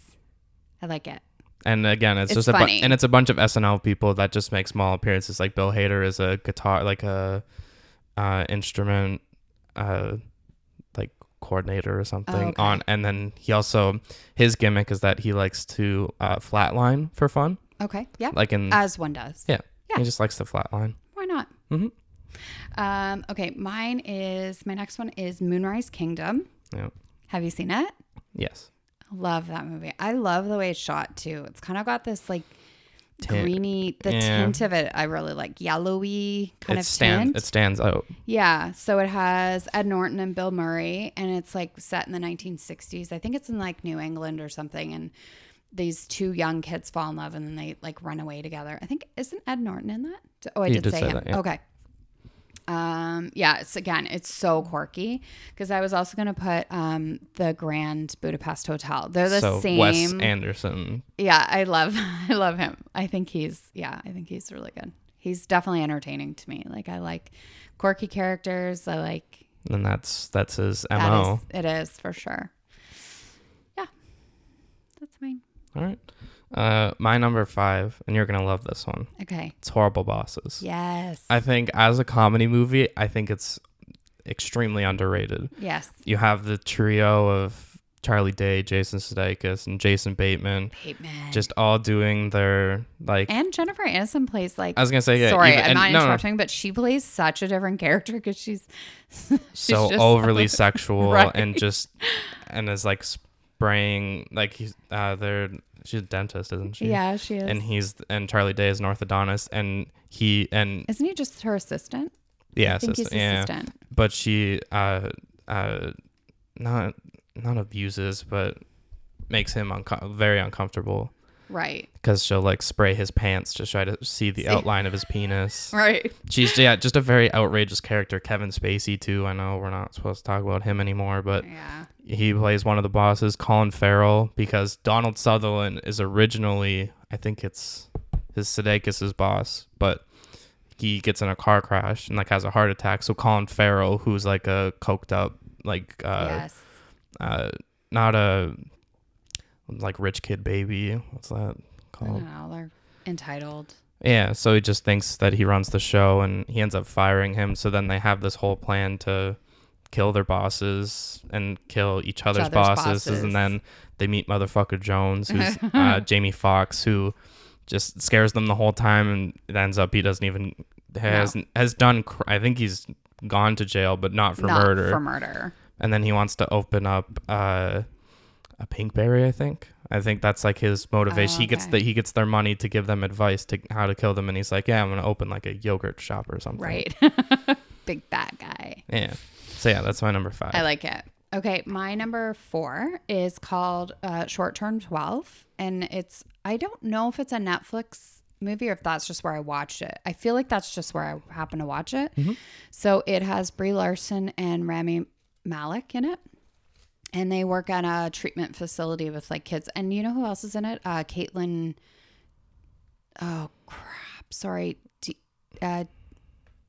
[SPEAKER 2] I like it.
[SPEAKER 1] and again it's,
[SPEAKER 2] It's
[SPEAKER 1] just a bu- and it's a bunch of snl people that just make small appearances like bill hader is a guitar like a uh instrument uh coordinator or something
[SPEAKER 2] Oh, okay.
[SPEAKER 1] on and then he also his gimmick is that he likes to uh flatline for fun
[SPEAKER 2] Okay. Yeah.
[SPEAKER 1] like in
[SPEAKER 2] As one does.
[SPEAKER 1] yeah,
[SPEAKER 2] yeah.
[SPEAKER 1] he just likes to flatline
[SPEAKER 2] Why not?
[SPEAKER 1] mm-hmm.
[SPEAKER 2] Um, okay. Mine is, my next one is Moonrise Kingdom.
[SPEAKER 1] yeah
[SPEAKER 2] Have you seen it?
[SPEAKER 1] yes
[SPEAKER 2] Love that movie. I love the way it's shot too. It's kind of got this like
[SPEAKER 1] Tint.
[SPEAKER 2] greeny, the
[SPEAKER 1] Yeah.
[SPEAKER 2] tint of it. I really like yellowy kind
[SPEAKER 1] it
[SPEAKER 2] of
[SPEAKER 1] stands
[SPEAKER 2] tint.
[SPEAKER 1] it stands out
[SPEAKER 2] Yeah, so it has Ed Norton and Bill Murray, and it's like set in the 1960s. I think it's in like New England or something. And these two young kids fall in love, and then they like run away together. I think isn't Ed Norton in that? Oh, I did,
[SPEAKER 1] did
[SPEAKER 2] say,
[SPEAKER 1] say
[SPEAKER 2] him.
[SPEAKER 1] that, yeah.
[SPEAKER 2] Okay. Um, yeah, it's again, it's so quirky because I was also gonna put um the Grand Budapest Hotel. They're the
[SPEAKER 1] so
[SPEAKER 2] same.
[SPEAKER 1] wes anderson
[SPEAKER 2] yeah, I love, I love him. I think he's, yeah, I think he's really good. He's definitely entertaining to me. Like I like quirky characters. I like
[SPEAKER 1] and that's that's his
[SPEAKER 2] that
[SPEAKER 1] mo
[SPEAKER 2] is- it is for sure. Yeah, that's mine.
[SPEAKER 1] all right uh my number five and you're gonna love this one
[SPEAKER 2] Okay.
[SPEAKER 1] it's horrible bosses
[SPEAKER 2] Yes.
[SPEAKER 1] I think as a comedy movie, I think it's extremely underrated.
[SPEAKER 2] yes.
[SPEAKER 1] You have the trio of Charlie Day, Jason Sudeikis, and Jason Bateman,
[SPEAKER 2] Bateman.
[SPEAKER 1] just all doing their like.
[SPEAKER 2] and Jennifer Aniston plays like.
[SPEAKER 1] I was gonna say, yeah,
[SPEAKER 2] sorry,
[SPEAKER 1] even-
[SPEAKER 2] I'm
[SPEAKER 1] and-
[SPEAKER 2] not
[SPEAKER 1] no, no,
[SPEAKER 2] interrupting, but she plays such a different character because she's
[SPEAKER 1] she's,
[SPEAKER 2] so
[SPEAKER 1] overly sexual
[SPEAKER 2] Right.
[SPEAKER 1] and just and is like spraying like he's uh they're she's a dentist, isn't she?
[SPEAKER 2] yeah, she is.
[SPEAKER 1] And he's and Charlie Day is an orthodontist, and he and
[SPEAKER 2] Isn't he just her assistant?
[SPEAKER 1] yeah, assistant-
[SPEAKER 2] he's
[SPEAKER 1] yeah.
[SPEAKER 2] assistant.
[SPEAKER 1] but she uh uh not not abuses but makes him unco- very uncomfortable
[SPEAKER 2] Right.
[SPEAKER 1] because she'll like spray his pants to try to see the
[SPEAKER 2] See?
[SPEAKER 1] outline of his penis.
[SPEAKER 2] Right.
[SPEAKER 1] She's yeah, just a very outrageous character. Kevin Spacey too. I know we're not supposed to talk about him anymore, but
[SPEAKER 2] Yeah.
[SPEAKER 1] He plays one of the bosses, Colin Farrell, because Donald Sutherland is originally, I think it's his Sudeikis' boss, but he gets in a car crash and like has a heart attack. So Colin Farrell, who's like a coked up, like uh,
[SPEAKER 2] yes.
[SPEAKER 1] uh not a like rich kid baby. What's that
[SPEAKER 2] I don't
[SPEAKER 1] called?
[SPEAKER 2] know. They're entitled.
[SPEAKER 1] Yeah, so he just thinks that he runs the show and he ends up firing him. So then they have this whole plan to kill their bosses and kill each other's,
[SPEAKER 2] other's
[SPEAKER 1] bosses.
[SPEAKER 2] bosses.
[SPEAKER 1] And then they meet motherfucker Jones, who's uh, Jamie Foxx, who just scares them the whole time and it ends up he doesn't even has has done cr- I think he's gone to jail but not for
[SPEAKER 2] Not
[SPEAKER 1] murder.
[SPEAKER 2] For murder.
[SPEAKER 1] and then he wants to open up uh, a pinkberry i think i think that's like his motivation
[SPEAKER 2] Oh,
[SPEAKER 1] he gets
[SPEAKER 2] okay.
[SPEAKER 1] the he gets their money to give them advice to how to kill them and he's like yeah i'm gonna open like a yogurt shop or something
[SPEAKER 2] Right. Big bad guy.
[SPEAKER 1] yeah so yeah that's my number five
[SPEAKER 2] I like it. Okay, my number four is called uh, Short Term 12. And it's, I don't know if it's a Netflix movie or if that's just where I watched it. I feel like that's just where I happen to watch it. So it has Brie Larson and Rami Malek in it. And they work at a treatment facility with like kids. And you know who else is in it? Uh, Caitlin. Oh, crap. Sorry. D- uh,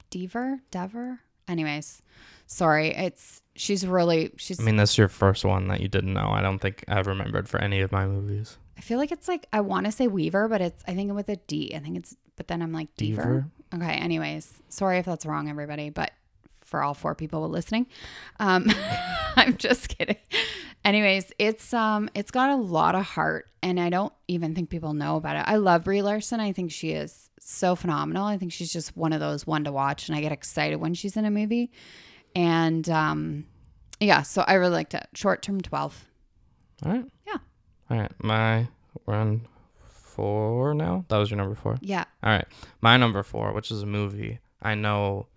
[SPEAKER 2] Dever? Dever? Anyways, sorry. It's, she's really, she's,
[SPEAKER 1] i mean that's your first one that you didn't know i don't think i've remembered for any of my movies
[SPEAKER 2] I feel like it's like I want to say Weaver, but it's I think with a D. I think it's but then I'm like Deaver. Okay. Anyways, sorry if that's wrong, everybody, but for all four people listening, um, I'm just kidding. Anyways, it's um it's got a lot of heart, and I don't even think people know about it. I love Brie Larson. I think she is so phenomenal. I think she's just one of those one to watch, and I get excited when she's in a movie. And um, yeah, so I really liked it. Short term twelve.
[SPEAKER 1] all right
[SPEAKER 2] Yeah.
[SPEAKER 1] all right my we're on four now that was your number four
[SPEAKER 2] Yeah.
[SPEAKER 1] All right. My number four, which is a movie. I know.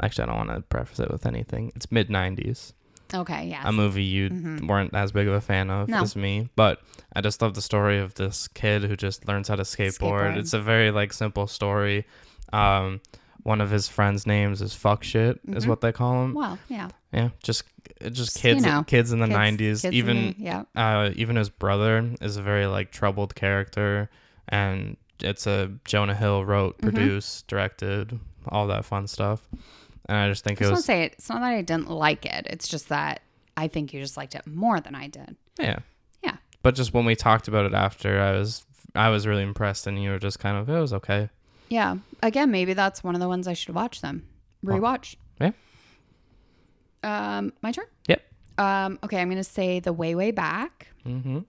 [SPEAKER 1] Actually, I don't want to preface it with anything. It's mid 90s.
[SPEAKER 2] Okay. yeah.
[SPEAKER 1] A movie you
[SPEAKER 2] Mhm.
[SPEAKER 1] weren't as big of a fan of
[SPEAKER 2] No.
[SPEAKER 1] as me. But I just love the story of this kid who just learns how to skateboard.
[SPEAKER 2] Skateboard.
[SPEAKER 1] It's a very like simple story. Um, one of his friends' names is fuck shit, is
[SPEAKER 2] Mhm.
[SPEAKER 1] what they call him.
[SPEAKER 2] well, yeah.
[SPEAKER 1] Yeah, just just
[SPEAKER 2] Just, you
[SPEAKER 1] kids,
[SPEAKER 2] know,
[SPEAKER 1] kids in the
[SPEAKER 2] Kids-
[SPEAKER 1] '90s. even
[SPEAKER 2] yeah.
[SPEAKER 1] uh, even his brother is a very like troubled character, and it's a Jonah Hill wrote,
[SPEAKER 2] Mhm.
[SPEAKER 1] produced, directed, all that fun stuff. And I just think
[SPEAKER 2] I just want
[SPEAKER 1] was
[SPEAKER 2] to say it's not that I didn't like it. It's just that I think you just liked it more than I did.
[SPEAKER 1] yeah,
[SPEAKER 2] Yeah.
[SPEAKER 1] But just when we talked about it after, I was I was really impressed, and you were just kind of it was okay.
[SPEAKER 2] Yeah. Again, maybe that's one of the ones I should watch them. Rewatch.
[SPEAKER 1] Yeah.
[SPEAKER 2] Um, my turn.
[SPEAKER 1] Yep.
[SPEAKER 2] Um, okay, I'm gonna say the way way back.
[SPEAKER 1] Mm-hmm.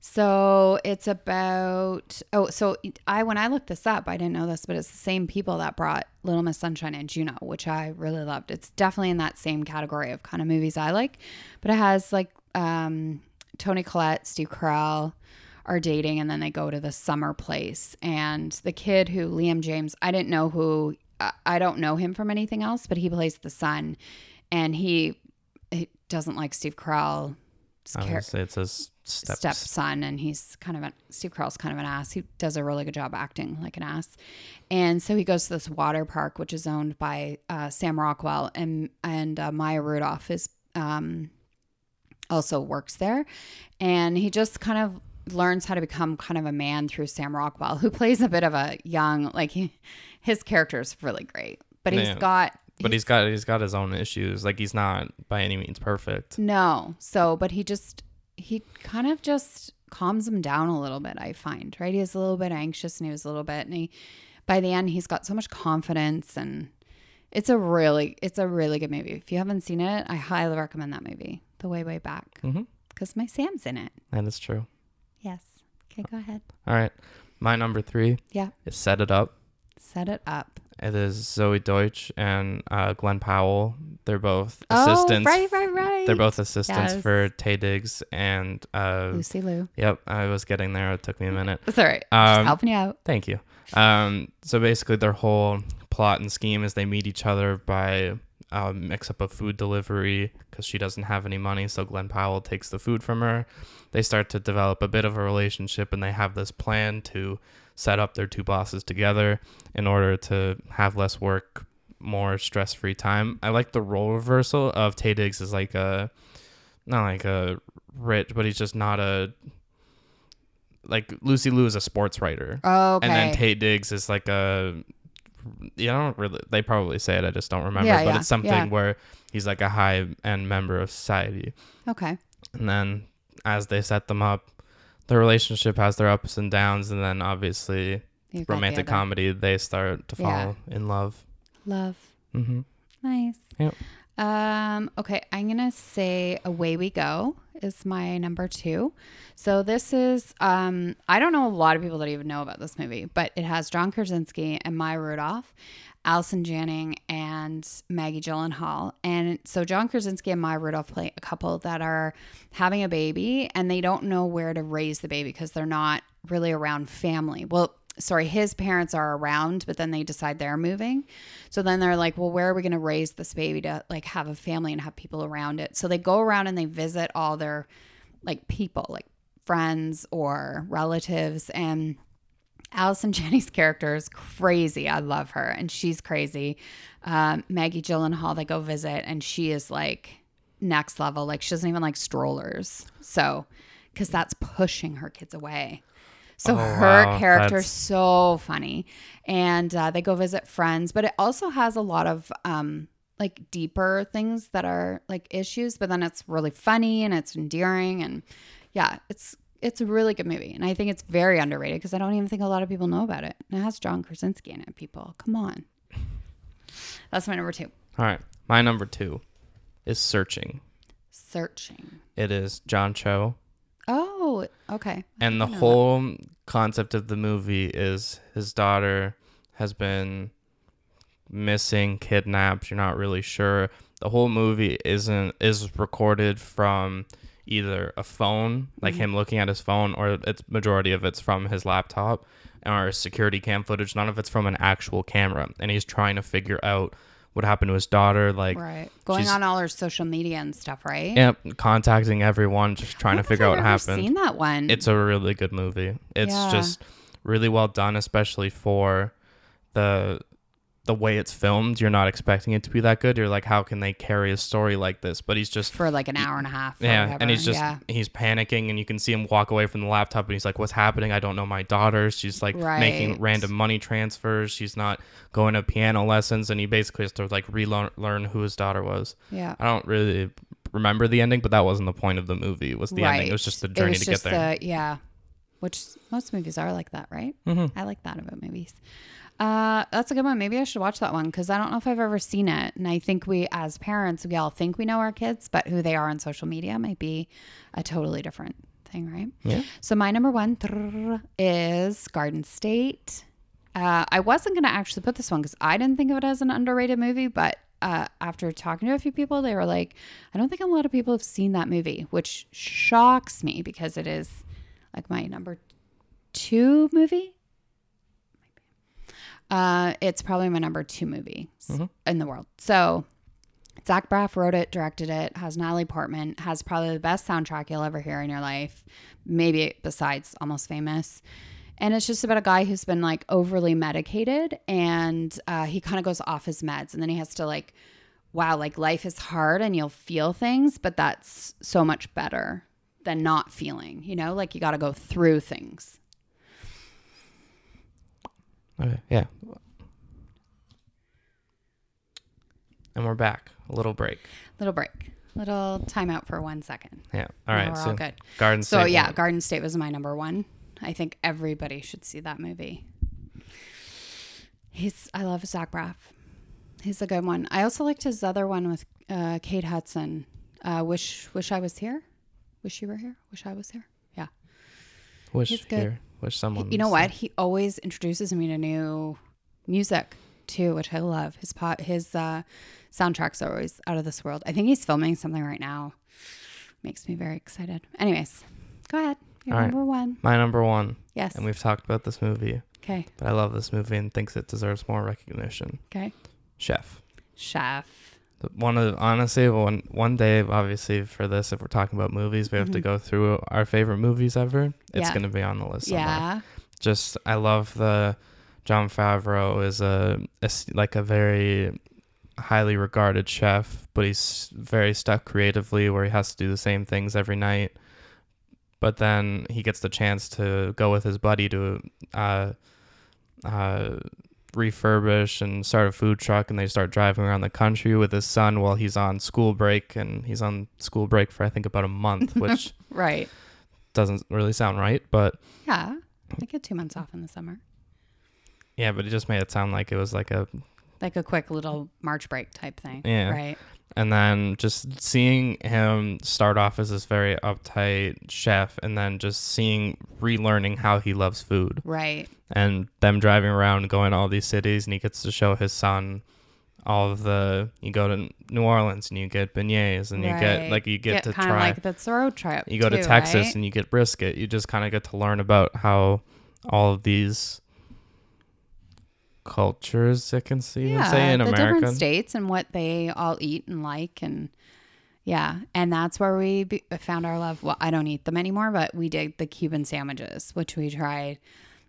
[SPEAKER 2] So it's about oh, so I when I looked this up, I didn't know this, but it's the same people that brought Little Miss Sunshine and Juno, which I really loved. It's definitely in that same category of kind of movies I like, but it has like um, Toni Collette, Steve Carell are dating, and then they go to the summer place, and the kid who Liam James, I didn't know who, I- don't know him from anything else, but he plays the son, and he, he doesn't like Steve Carell.
[SPEAKER 1] Say it's his steps.
[SPEAKER 2] stepson and he's kind of a Steve Carell's kind of an ass. He does a really good job acting like an ass. And so he goes to this water park which is owned by uh, Sam Rockwell and and uh, Maya Rudolph is um, also works there. And he just kind of learns how to become kind of a man through Sam Rockwell who plays a bit of a young like he, his character is really great. But he's
[SPEAKER 1] Yeah.
[SPEAKER 2] got
[SPEAKER 1] But he's got he's got his own issues. Like he's not by any means perfect.
[SPEAKER 2] No. So, but he just, he kind of just calms him down a little bit, I find, right? He was a little bit anxious and he was a little bit, and he, by the end, he's got so much confidence and it's a really, it's a really good movie. If you haven't seen it, I highly recommend that movie, The Way, Way Back,
[SPEAKER 1] Mm-hmm.
[SPEAKER 2] because my Sam's in it.
[SPEAKER 1] That is true.
[SPEAKER 2] Yes. Okay, go ahead.
[SPEAKER 1] All right, my number three
[SPEAKER 2] Yeah.
[SPEAKER 1] is Set It Up.
[SPEAKER 2] Set it up.
[SPEAKER 1] It is Zoey Deutch and uh, Glen Powell. They're both assistants.
[SPEAKER 2] Oh, right, right, right.
[SPEAKER 1] They're both assistants
[SPEAKER 2] Yes.
[SPEAKER 1] for Taye Diggs and uh,
[SPEAKER 2] Lucy Liu.
[SPEAKER 1] yep. I was getting there. It took me a minute.
[SPEAKER 2] It's all right. Just
[SPEAKER 1] Um,
[SPEAKER 2] helping you out.
[SPEAKER 1] Thank you. Um, so basically, their whole plot and scheme is they meet each other by a mix up a food delivery because she doesn't have any money. So Glen Powell takes the food from her. They start to develop a bit of a relationship and they have this plan to set up their two bosses together in order to have less work, more stress free time. I like the role reversal of Taye Diggs is like a, not like a rich, but he's just not a, like Lucy Liu is a sports writer.
[SPEAKER 2] Oh, okay.
[SPEAKER 1] And then Tate Diggs is like a you don't really they probably say it, I just don't remember.
[SPEAKER 2] Yeah,
[SPEAKER 1] but
[SPEAKER 2] yeah,
[SPEAKER 1] it's something
[SPEAKER 2] yeah.
[SPEAKER 1] where he's like a high end member of society.
[SPEAKER 2] okay.
[SPEAKER 1] And then as they set them up, the relationship has their ups and downs and then obviously
[SPEAKER 2] You've the
[SPEAKER 1] romantic comedy they start to fall in love.
[SPEAKER 2] Love.
[SPEAKER 1] mm-hmm.
[SPEAKER 2] Nice.
[SPEAKER 1] Yep.
[SPEAKER 2] Um, okay, I'm gonna say Away We Go is my number two. So this is um I don't know a lot of people that even know about this movie, but it has John Krasinski and Maya Rudolph, Allison Janney, and Maggie Gyllenhaal. And so John Krasinski and Maya Rudolph play a couple that are having a baby and they don't know where to raise the baby because they're not really around family. Well, sorry, his parents are around, but then they decide they're moving. So then they're like, well, where are we going to raise this baby to like have a family and have people around it? So they go around and they visit all their like people, like friends or relatives. And Allison Janney's character is crazy. I love her and she's crazy. Um, Maggie Gyllenhaal, they go visit and she is like next level. Like she doesn't even like strollers. So, because that's pushing her kids away. So
[SPEAKER 1] Oh,
[SPEAKER 2] her
[SPEAKER 1] wow.
[SPEAKER 2] character's
[SPEAKER 1] That's-
[SPEAKER 2] so funny. And uh, they go visit friends, but it also has a lot of um, like deeper things that are like issues, but then it's really funny and it's endearing. And yeah, it's it's a really good movie. And I think it's very underrated because I don't even think a lot of people know about it. And it has John Krasinski in it, people. Come on. That's my number two.
[SPEAKER 1] All right. My number two is Searching.
[SPEAKER 2] Searching.
[SPEAKER 1] It is John Cho.
[SPEAKER 2] Oh, okay.
[SPEAKER 1] And the
[SPEAKER 2] didn't that.
[SPEAKER 1] whole concept of the movie is his daughter has been missing, kidnapped. You're not really sure. The whole movie isn't is recorded from either a phone, like
[SPEAKER 2] Mm-hmm.
[SPEAKER 1] him looking at his phone, or it's majority of it's from his laptop or security cam footage. None of it's from an actual camera, and he's trying to figure out what happened to his daughter. Like,
[SPEAKER 2] right. Going on all her social media and stuff, right?
[SPEAKER 1] yep, contacting everyone, just trying to
[SPEAKER 2] don't know if
[SPEAKER 1] figure out
[SPEAKER 2] I've
[SPEAKER 1] what happened.
[SPEAKER 2] Seen that one?
[SPEAKER 1] It's a really good movie. It's
[SPEAKER 2] Yeah.
[SPEAKER 1] just really well done, especially for the the way it's filmed. You're not expecting it to be that good. You're like, how can they carry a story like this? But he's just
[SPEAKER 2] for like an hour and a half.
[SPEAKER 1] yeah,
[SPEAKER 2] whatever.
[SPEAKER 1] and he's just
[SPEAKER 2] yeah.
[SPEAKER 1] he's panicking, and you can see him walk away from the laptop, and he's like, "What's happening? I don't know my daughter. She's like
[SPEAKER 2] Right.
[SPEAKER 1] making random money transfers. She's not going to piano lessons, and he basically has to like relearn who his daughter was.
[SPEAKER 2] yeah.
[SPEAKER 1] I don't really remember the ending, but that wasn't the point of the movie. Was the ending? It was just the journey to get there.
[SPEAKER 2] the- yeah, which most movies are like that, right?
[SPEAKER 1] Mm-hmm.
[SPEAKER 2] I like that about movies. Uh, that's a good one. Maybe I should watch that one because I don't know if I've ever seen it. And I think we, as parents, we all think we know our kids, but who they are on social media might be a totally different thing, right?
[SPEAKER 1] Yeah.
[SPEAKER 2] So my number one is Garden State. Uh, I wasn't going to actually put this one because I didn't think of it as an underrated movie, but uh, after talking to a few people, they were like, I don't think a lot of people have seen that movie, which shocks me because it is like my number two movie. Uh, it's probably my number two movie s- in the world. So Zach Braff wrote it, directed it, has Natalie Portman, has probably the best soundtrack you'll ever hear in your life, maybe besides Almost Famous. And it's just about a guy who's been like overly medicated and uh, he kind of goes off his meds and then he has to like, wow, like life is hard and you'll feel things, but that's so much better than not feeling, you know, like you got to go through things.
[SPEAKER 1] Okay. Yeah. And we're back. A little break.
[SPEAKER 2] Little break, little timeout for one second.
[SPEAKER 1] Yeah. All right.
[SPEAKER 2] Now we're
[SPEAKER 1] so
[SPEAKER 2] all good.
[SPEAKER 1] Garden State.
[SPEAKER 2] So
[SPEAKER 1] State.
[SPEAKER 2] yeah, Garden State was my number one. I think everybody should see that movie. He's I love Zach Braff. He's a good one. I also liked his other one with uh, Kate Hudson. Uh, wish wish I was here. Wish you were here. Wish I was here. Yeah.
[SPEAKER 1] Wish
[SPEAKER 2] he's good.
[SPEAKER 1] here. Wish someone.
[SPEAKER 2] You know what? He always introduces me to new music too, which I love. His pot, his uh, soundtracks are always out of this world. I think he's filming something right now. Makes me very excited. Anyways, go ahead. Your
[SPEAKER 1] All right.
[SPEAKER 2] number one.
[SPEAKER 1] My number one,
[SPEAKER 2] Yes.
[SPEAKER 1] and we've talked about this movie,
[SPEAKER 2] Okay.
[SPEAKER 1] but I love this movie and thinks it deserves more recognition.
[SPEAKER 2] Okay.
[SPEAKER 1] Chef.
[SPEAKER 2] Chef.
[SPEAKER 1] One of honestly one one day obviously for this if we're talking about movies we have to
[SPEAKER 2] Mhm.
[SPEAKER 1] go through our favorite movies ever. It's
[SPEAKER 2] Yeah.
[SPEAKER 1] gonna be on the list. Somewhere.
[SPEAKER 2] Yeah.
[SPEAKER 1] Just I love the Jon Favreau is a, a like a very highly regarded chef, but he's very stuck creatively where he has to do the same things every night. But then he gets the chance to go with his buddy to uh, uh, refurbish and start a food truck, and they start driving around the country with his son while he's on school break, and he's on school break for I think about a month, which
[SPEAKER 2] Right.
[SPEAKER 1] doesn't really sound right, but
[SPEAKER 2] Yeah. I get two months off in the summer.
[SPEAKER 1] yeah, but it just made it sound like it was like a
[SPEAKER 2] Like a quick little March break type thing.
[SPEAKER 1] Yeah.
[SPEAKER 2] Right.
[SPEAKER 1] And then just seeing him start off as this very uptight chef and then just seeing relearning how he loves food
[SPEAKER 2] Right.
[SPEAKER 1] and them driving around going to all these cities and he gets to show his son all of the you go to New Orleans and you get beignets and you get like you get, to try
[SPEAKER 2] like that's the road trip.
[SPEAKER 1] you go to Texas
[SPEAKER 2] right?
[SPEAKER 1] and you get brisket you just kind of get to learn about how all of these cultures I can see even say in
[SPEAKER 2] the
[SPEAKER 1] America.
[SPEAKER 2] different states and what they all eat and like and yeah and that's where we be, found our love. Well i don't eat them anymore but we did the cuban sandwiches which we tried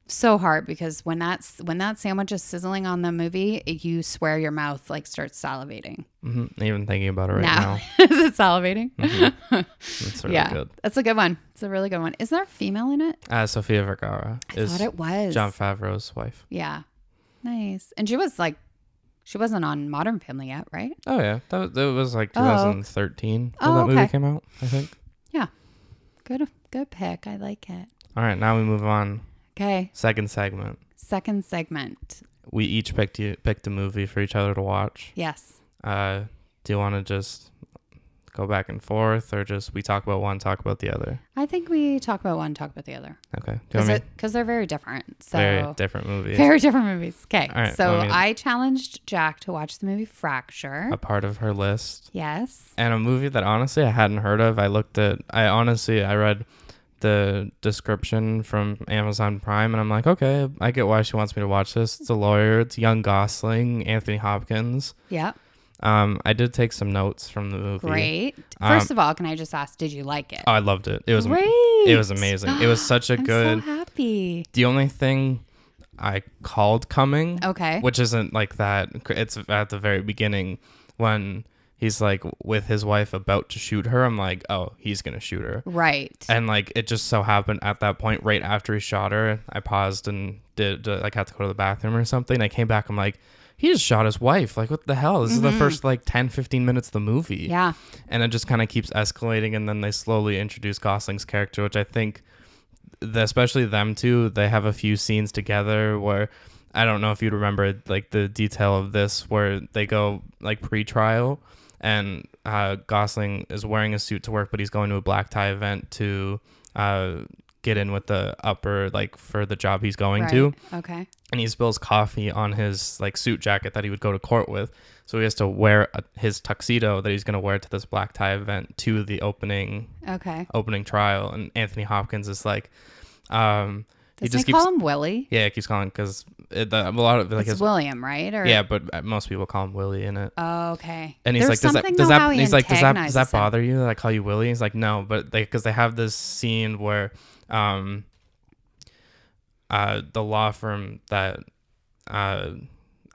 [SPEAKER 2] so hard because when that's when that sandwich is sizzling on the movie it- you swear your mouth like starts salivating.
[SPEAKER 1] Hmm even thinking about it right
[SPEAKER 2] now
[SPEAKER 1] now.
[SPEAKER 2] is it salivating?
[SPEAKER 1] It's really
[SPEAKER 2] yeah
[SPEAKER 1] good.
[SPEAKER 2] that's a good one. It's a really good one. Is there a female in it?
[SPEAKER 1] Uh, Sofia Vergara
[SPEAKER 2] i
[SPEAKER 1] is
[SPEAKER 2] thought it was.
[SPEAKER 1] Jon Favreau's wife.
[SPEAKER 2] yeah nice and she was like she wasn't on modern family yet right
[SPEAKER 1] Oh yeah, that was, that was like
[SPEAKER 2] Oh.
[SPEAKER 1] 2013 when
[SPEAKER 2] Oh,
[SPEAKER 1] that movie came out. I think. Yeah.
[SPEAKER 2] Good good pick i like it
[SPEAKER 1] All right, now we move on.
[SPEAKER 2] Okay,
[SPEAKER 1] Second segment.
[SPEAKER 2] second segment.
[SPEAKER 1] We each picked you picked a movie for each other to watch.
[SPEAKER 2] Yes.
[SPEAKER 1] Uh, do you want to just go back and forth, or just we talk about one, talk about the other?
[SPEAKER 2] I think we talk about one, talk about the other.
[SPEAKER 1] Okay.
[SPEAKER 2] Because they're very different. So,
[SPEAKER 1] Very different movies.
[SPEAKER 2] very different movies. Okay.
[SPEAKER 1] Right,
[SPEAKER 2] so, I challenged Jack to watch the movie Fracture.
[SPEAKER 1] a part of her list.
[SPEAKER 2] yes.
[SPEAKER 1] and a movie that honestly I hadn't heard of. I looked at I honestly I read the description from Amazon Prime and I'm like, okay, I get why she wants me to watch this. It's a lawyer, it's young Gosling, Anthony Hopkins.
[SPEAKER 2] Yeah.
[SPEAKER 1] Um, I did take some notes from the movie.
[SPEAKER 2] Great.
[SPEAKER 1] Um,
[SPEAKER 2] First of all, can I just ask, did you like it?
[SPEAKER 1] Oh, I loved it. It was
[SPEAKER 2] Great.
[SPEAKER 1] it was amazing. It was such a
[SPEAKER 2] I'm
[SPEAKER 1] good
[SPEAKER 2] so happy.
[SPEAKER 1] the only thing I called coming
[SPEAKER 2] Okay.
[SPEAKER 1] which isn't like that. It's at the very beginning when he's like with his wife about to shoot her. I'm like, oh, he's gonna shoot her.
[SPEAKER 2] Right.
[SPEAKER 1] And like it just so happened at that point, right after he shot her, I paused and did uh, like had to go to the bathroom or something. I came back. I'm like, he just shot his wife. Like what the hell? This is the first like 10, 15 minutes of the movie.
[SPEAKER 2] Mm-hmm. yeah.
[SPEAKER 1] And it just kind of keeps escalating, and then they slowly introduce Gosling's character, which I think, the, especially them two, they have a few scenes together where. I don't know if you'd remember like the detail of this where they go like pre-trial and uh, Gosling is wearing a suit to work, but he's going to a black tie event to uh, get in with the upper like for the job he's going
[SPEAKER 2] Right.
[SPEAKER 1] to,
[SPEAKER 2] Okay.
[SPEAKER 1] and he spills coffee on his like suit jacket that he would go to court with. So he has to wear a, his tuxedo that he's going to wear to this black tie event to the opening
[SPEAKER 2] Okay.
[SPEAKER 1] opening trial. And Anthony Hopkins is like, um, he
[SPEAKER 2] Does he
[SPEAKER 1] just keeps
[SPEAKER 2] call him Willie?
[SPEAKER 1] yeah, he keeps calling because a lot of like
[SPEAKER 2] it's
[SPEAKER 1] his
[SPEAKER 2] William, right? Or
[SPEAKER 1] yeah, but uh, most people call him Willie in it.
[SPEAKER 2] Oh, okay.
[SPEAKER 1] And he's
[SPEAKER 2] There's
[SPEAKER 1] like, does that does that
[SPEAKER 2] he
[SPEAKER 1] he's like, does that does that
[SPEAKER 2] him.
[SPEAKER 1] bother you that I call you Willie? He's like, no, but they because they have this scene where, um, uh, the law firm that, uh,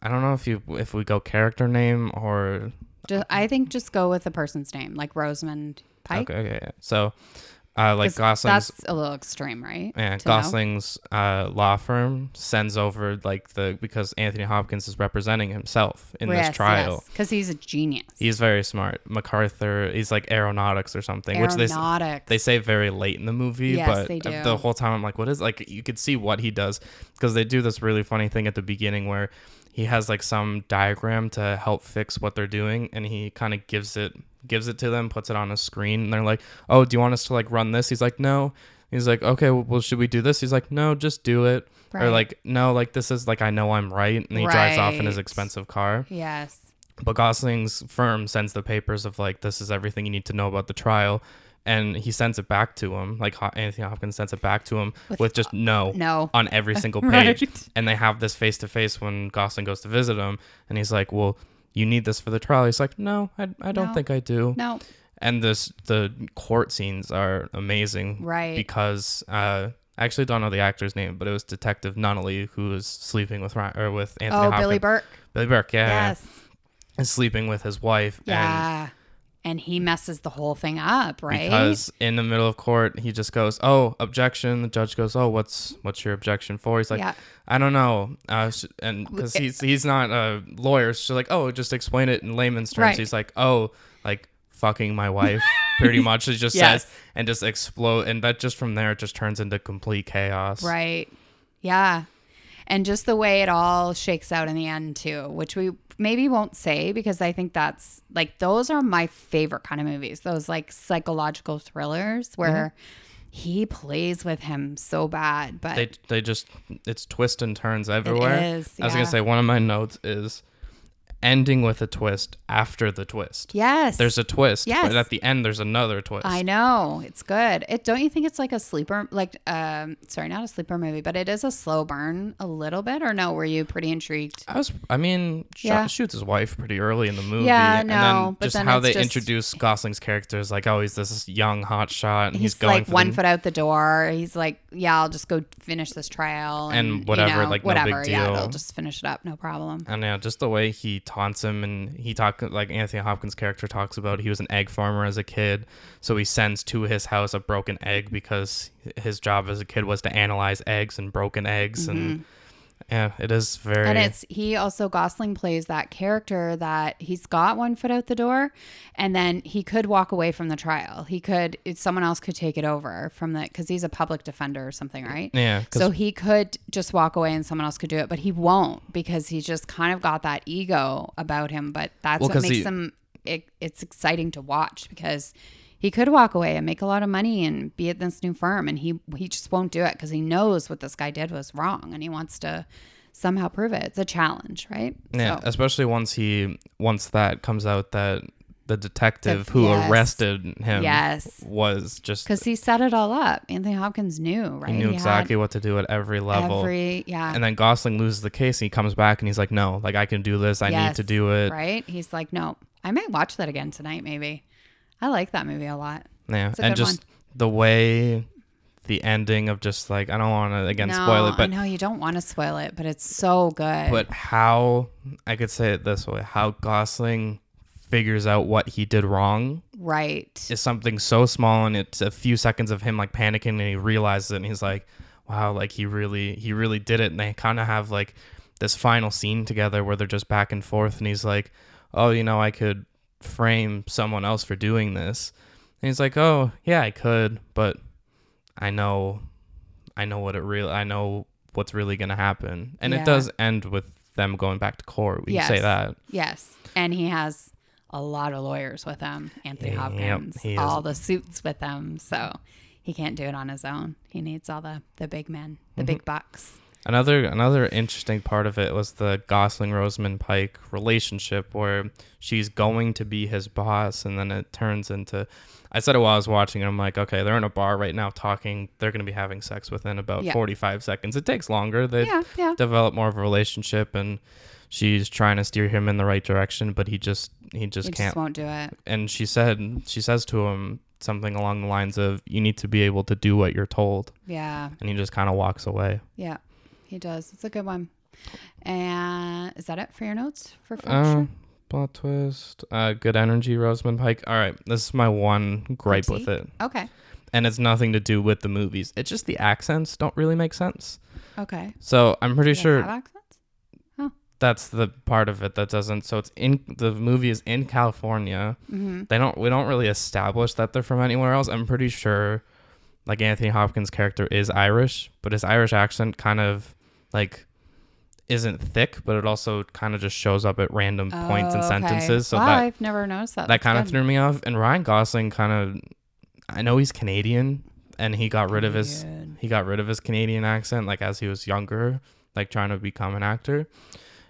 [SPEAKER 1] I don't know if you if we go character name or
[SPEAKER 2] Just, I think just go with the person's name, like Rosamund Pike.
[SPEAKER 1] okay, okay, yeah. so, uh, like Gosling's
[SPEAKER 2] That's a little extreme, right?
[SPEAKER 1] Yeah,
[SPEAKER 2] to.
[SPEAKER 1] Gosling's uh, law firm sends over like the because Anthony Hopkins is representing himself in this trial.
[SPEAKER 2] Because he's a genius.
[SPEAKER 1] He's very smart. MacArthur, he's like aeronautics or something, which they
[SPEAKER 2] Aeronautics.
[SPEAKER 1] they say very late in the movie.
[SPEAKER 2] Yes,
[SPEAKER 1] but
[SPEAKER 2] they do.
[SPEAKER 1] the whole time I'm like, what is like? You could see what he does because they do this really funny thing at the beginning where he has like some diagram to help fix what they're doing, and he kind of gives it gives it to them, puts it on a screen, and they're like, oh, do you want us to like run this? He's like, no. He's like, okay, well, should we do this? He's like, no, just do it. Or like, no, like this is like I know I'm right, and he drives off in his expensive car.
[SPEAKER 2] yes.
[SPEAKER 1] But Gosling's firm sends the papers of like this is everything you need to know about the trial, and he sends it back to him. Like Anthony Hopkins sends it back to him with,
[SPEAKER 2] With-
[SPEAKER 1] just no,
[SPEAKER 2] No.
[SPEAKER 1] on every single page.
[SPEAKER 2] Right.
[SPEAKER 1] And they have this face to face when Gosling goes to visit him, and he's like, "Well, you need this for the trial. He's like, no, I, I don't
[SPEAKER 2] No.
[SPEAKER 1] think I do.
[SPEAKER 2] No.
[SPEAKER 1] And this the court scenes are amazing,
[SPEAKER 2] Right.
[SPEAKER 1] Because uh, I actually don't know the actor's name, but it was Detective Nunally who was sleeping with Ryan, or with Anthony.
[SPEAKER 2] Oh,
[SPEAKER 1] Hopkins.
[SPEAKER 2] Billy Burke.
[SPEAKER 1] Billy Burke, yeah,
[SPEAKER 2] Yes.
[SPEAKER 1] is sleeping with his wife,
[SPEAKER 2] Yeah. And he messes the whole thing up, right?
[SPEAKER 1] because in the middle of court he just goes oh objection the judge goes oh what's what's your objection for he's like
[SPEAKER 2] Yeah.
[SPEAKER 1] i don't know uh, and because he's he's not a lawyer so like oh just explain it in layman's terms
[SPEAKER 2] Right.
[SPEAKER 1] he's like oh like fucking my wife pretty much it just
[SPEAKER 2] Yes.
[SPEAKER 1] says and just explode and that just from there it just turns into complete chaos
[SPEAKER 2] Right. Yeah. And just the way it all shakes out in the end, too, which we maybe won't say because I think that's like those are my favorite kind of movies. Those like psychological thrillers where mm-hmm. he plays with him so bad. But
[SPEAKER 1] they they just it's twists and turns everywhere
[SPEAKER 2] is,
[SPEAKER 1] i was gonna say one of my notes is ending with a twist after the twist
[SPEAKER 2] yes.
[SPEAKER 1] there's a twist
[SPEAKER 2] Yes.
[SPEAKER 1] but at the end there's another twist
[SPEAKER 2] I know it's good. It don't you think it's like a sleeper, like um, sorry, not a sleeper movie, but it is a slow burn a little bit, or no? Were you pretty intrigued?
[SPEAKER 1] I was, I mean,
[SPEAKER 2] Yeah.
[SPEAKER 1] shoots his wife pretty early in the movie.
[SPEAKER 2] Yeah,
[SPEAKER 1] and
[SPEAKER 2] no,
[SPEAKER 1] then
[SPEAKER 2] but
[SPEAKER 1] just
[SPEAKER 2] then
[SPEAKER 1] how they
[SPEAKER 2] just-
[SPEAKER 1] introduce Gosling's characters, like, oh, he's this young hot shot, and he's,
[SPEAKER 2] He's,
[SPEAKER 1] going
[SPEAKER 2] like one foot out the door. He's like, yeah, I'll just go finish this trial and,
[SPEAKER 1] And
[SPEAKER 2] you
[SPEAKER 1] whatever,
[SPEAKER 2] know,
[SPEAKER 1] like, no big
[SPEAKER 2] whatever. Yeah,
[SPEAKER 1] deal.
[SPEAKER 2] I'll just finish it up, no problem.
[SPEAKER 1] And yeah, just the way he taunts him, and he talk like Anthony Hopkins' character talks about, he was an egg farmer as a kid, so he sends to his house a broken egg because his job as a kid was to analyze eggs and broken eggs, and mm-hmm. Yeah, it is very.
[SPEAKER 2] And it's he also Gosling plays that character that he's got one foot out the door, and then he could walk away from the trial. He could, someone else could take it over from the because he's a public defender or something, right?
[SPEAKER 1] Yeah.
[SPEAKER 2] So he could just walk away and someone else could do it, but he won't because he's just kind of got that ego about him. But that's
[SPEAKER 1] Well,
[SPEAKER 2] what makes
[SPEAKER 1] he-
[SPEAKER 2] him. It, it's exciting to watch because he could walk away and make a lot of money and be at this new firm, and he he just won't do it because he knows what this guy did was wrong, and he wants to somehow prove it. It's a challenge, right?
[SPEAKER 1] Yeah,
[SPEAKER 2] So,
[SPEAKER 1] especially once he once that comes out that the detective
[SPEAKER 2] The-
[SPEAKER 1] who
[SPEAKER 2] yes.
[SPEAKER 1] arrested him
[SPEAKER 2] Yes.
[SPEAKER 1] was just
[SPEAKER 2] because he set it all up. Anthony Hopkins knew, right?
[SPEAKER 1] he knew
[SPEAKER 2] had
[SPEAKER 1] exactly what to do at every level.
[SPEAKER 2] every yeah.
[SPEAKER 1] and then Gosling loses the case and he comes back and he's like, No, like I can do this, I need to do it.
[SPEAKER 2] right? He's like, no, I might watch that again tonight. Maybe I like that movie a lot.
[SPEAKER 1] Yeah.
[SPEAKER 2] A
[SPEAKER 1] And just the way the ending of just like I don't wanna again
[SPEAKER 2] no,
[SPEAKER 1] spoil it,
[SPEAKER 2] I
[SPEAKER 1] but
[SPEAKER 2] know you don't want to spoil it, but it's so good.
[SPEAKER 1] but how I could say it this way, how Gosling figures out what he did wrong
[SPEAKER 2] right,
[SPEAKER 1] is something so small and it's a few seconds of him like panicking and he realizes it and he's like wow like he really he really did it and they kind of have like this final scene together where they're just back and forth and he's like oh you know i could frame someone else for doing this and he's like oh yeah i could but i know i know what it really i know what's really gonna happen and
[SPEAKER 2] Yeah.
[SPEAKER 1] it does end with them going back to court we can say that
[SPEAKER 2] yes, and he has a lot of lawyers with him. Anthony
[SPEAKER 1] Yep,
[SPEAKER 2] Hopkins, all the suits with him, so he can't do it on his own. He needs all the the big men, the
[SPEAKER 1] Mm-hmm.
[SPEAKER 2] big bucks.
[SPEAKER 1] Another another interesting part of it was the Gosling Rosamund Pike relationship where she's going to be his boss and then it turns into I said it while I was watching and I'm like, okay, they're in a bar right now talking. They're gonna be having sex within about
[SPEAKER 2] Yeah.
[SPEAKER 1] forty five seconds. It takes longer. They
[SPEAKER 2] Yeah, yeah.
[SPEAKER 1] develop more of a relationship and she's trying to steer him in the right direction, but he just he just
[SPEAKER 2] He
[SPEAKER 1] can't
[SPEAKER 2] just won't do it.
[SPEAKER 1] and she said she says to him something along the lines of you need to be able to do what you're told
[SPEAKER 2] Yeah,
[SPEAKER 1] and he just kind of walks away
[SPEAKER 2] yeah, he does. It's a good one. And is that it for your notes for
[SPEAKER 1] Uh,
[SPEAKER 2] Frasier?
[SPEAKER 1] plot twist. Uh, good energy, Rosamund Pike. All right, this is my one gripe with it,
[SPEAKER 2] okay,
[SPEAKER 1] and it's nothing to do with the movies. It's just the accents don't really make sense.
[SPEAKER 2] okay.
[SPEAKER 1] So I'm pretty
[SPEAKER 2] Do they
[SPEAKER 1] sure
[SPEAKER 2] have accents?
[SPEAKER 1] that's the part of it that doesn't. So it's in the movie is in California.
[SPEAKER 2] Mm-hmm.
[SPEAKER 1] They don't. We don't really establish that they're from anywhere else. I'm pretty sure, like Anthony Hopkins' character is Irish, but his Irish accent kind of like isn't thick, but it also kind of just shows up at random oh, points and
[SPEAKER 2] Oh, okay.
[SPEAKER 1] sentences. So
[SPEAKER 2] wow,
[SPEAKER 1] that
[SPEAKER 2] I've never noticed that.
[SPEAKER 1] that kind of threw me off. And Ryan Gosling kind of, I know he's Canadian, and he got rid of his
[SPEAKER 2] Canadian.
[SPEAKER 1] he got rid of his Canadian accent like as he was younger, like trying to become an actor.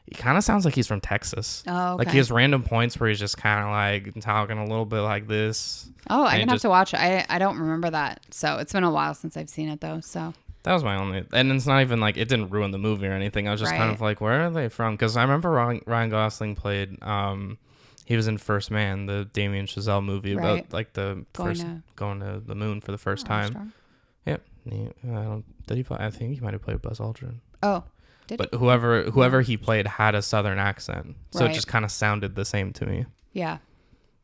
[SPEAKER 1] He kind of sounds like he's from Texas.
[SPEAKER 2] Oh, okay.
[SPEAKER 1] Like he has random points where he's just kind of like talking a little bit like this.
[SPEAKER 2] oh, I
[SPEAKER 1] and
[SPEAKER 2] can
[SPEAKER 1] just-
[SPEAKER 2] have to watch it. I I don't remember that. So it's been a while since I've seen it though. So
[SPEAKER 1] That was my only, and it's not even like it didn't ruin the movie or anything. I was just kind of like, where are they from? Because I remember Ryan, Ryan Gosling played. um He was in First Man, the Damien Chazelle movie
[SPEAKER 2] Right.
[SPEAKER 1] about like the
[SPEAKER 2] Going
[SPEAKER 1] first
[SPEAKER 2] to-
[SPEAKER 1] going to the moon for the first time. Yep. He, I don't. Did he? Play, I think he might have played Buzz Aldrin.
[SPEAKER 2] Oh, did
[SPEAKER 1] But whoever whoever he played had a southern accent, so
[SPEAKER 2] Right.
[SPEAKER 1] it just kind of sounded the same to me.
[SPEAKER 2] yeah.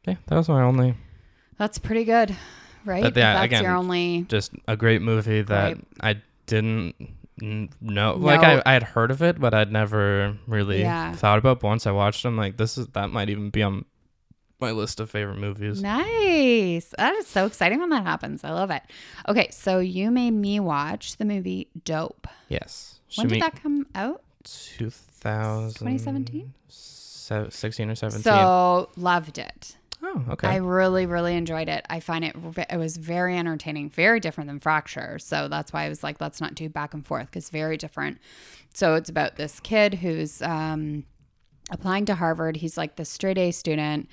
[SPEAKER 1] Yeah, that was my only.
[SPEAKER 2] That's pretty good, right?
[SPEAKER 1] But yeah,
[SPEAKER 2] that's
[SPEAKER 1] again,
[SPEAKER 2] your only.
[SPEAKER 1] Just a great movie that
[SPEAKER 2] Right.
[SPEAKER 1] I didn't know. Like I, I had heard of it, but I'd never really
[SPEAKER 2] Yeah.
[SPEAKER 1] thought about. But once I watched, them, like this is that might even be on my list of favorite movies.
[SPEAKER 2] Nice. That is so exciting when that happens. I love it. Okay, so you made me watch the movie Dope.
[SPEAKER 1] Yes.
[SPEAKER 2] When did that come out?
[SPEAKER 1] 2000
[SPEAKER 2] 2017?
[SPEAKER 1] 16 or 17.
[SPEAKER 2] So loved it.
[SPEAKER 1] oh, okay.
[SPEAKER 2] I really, really enjoyed it. I find it it was very entertaining, very different than Fracture. So that's why I was like, let's not do back and forth because very different. So it's about this kid who's um, applying to Harvard. He's like the straight A student.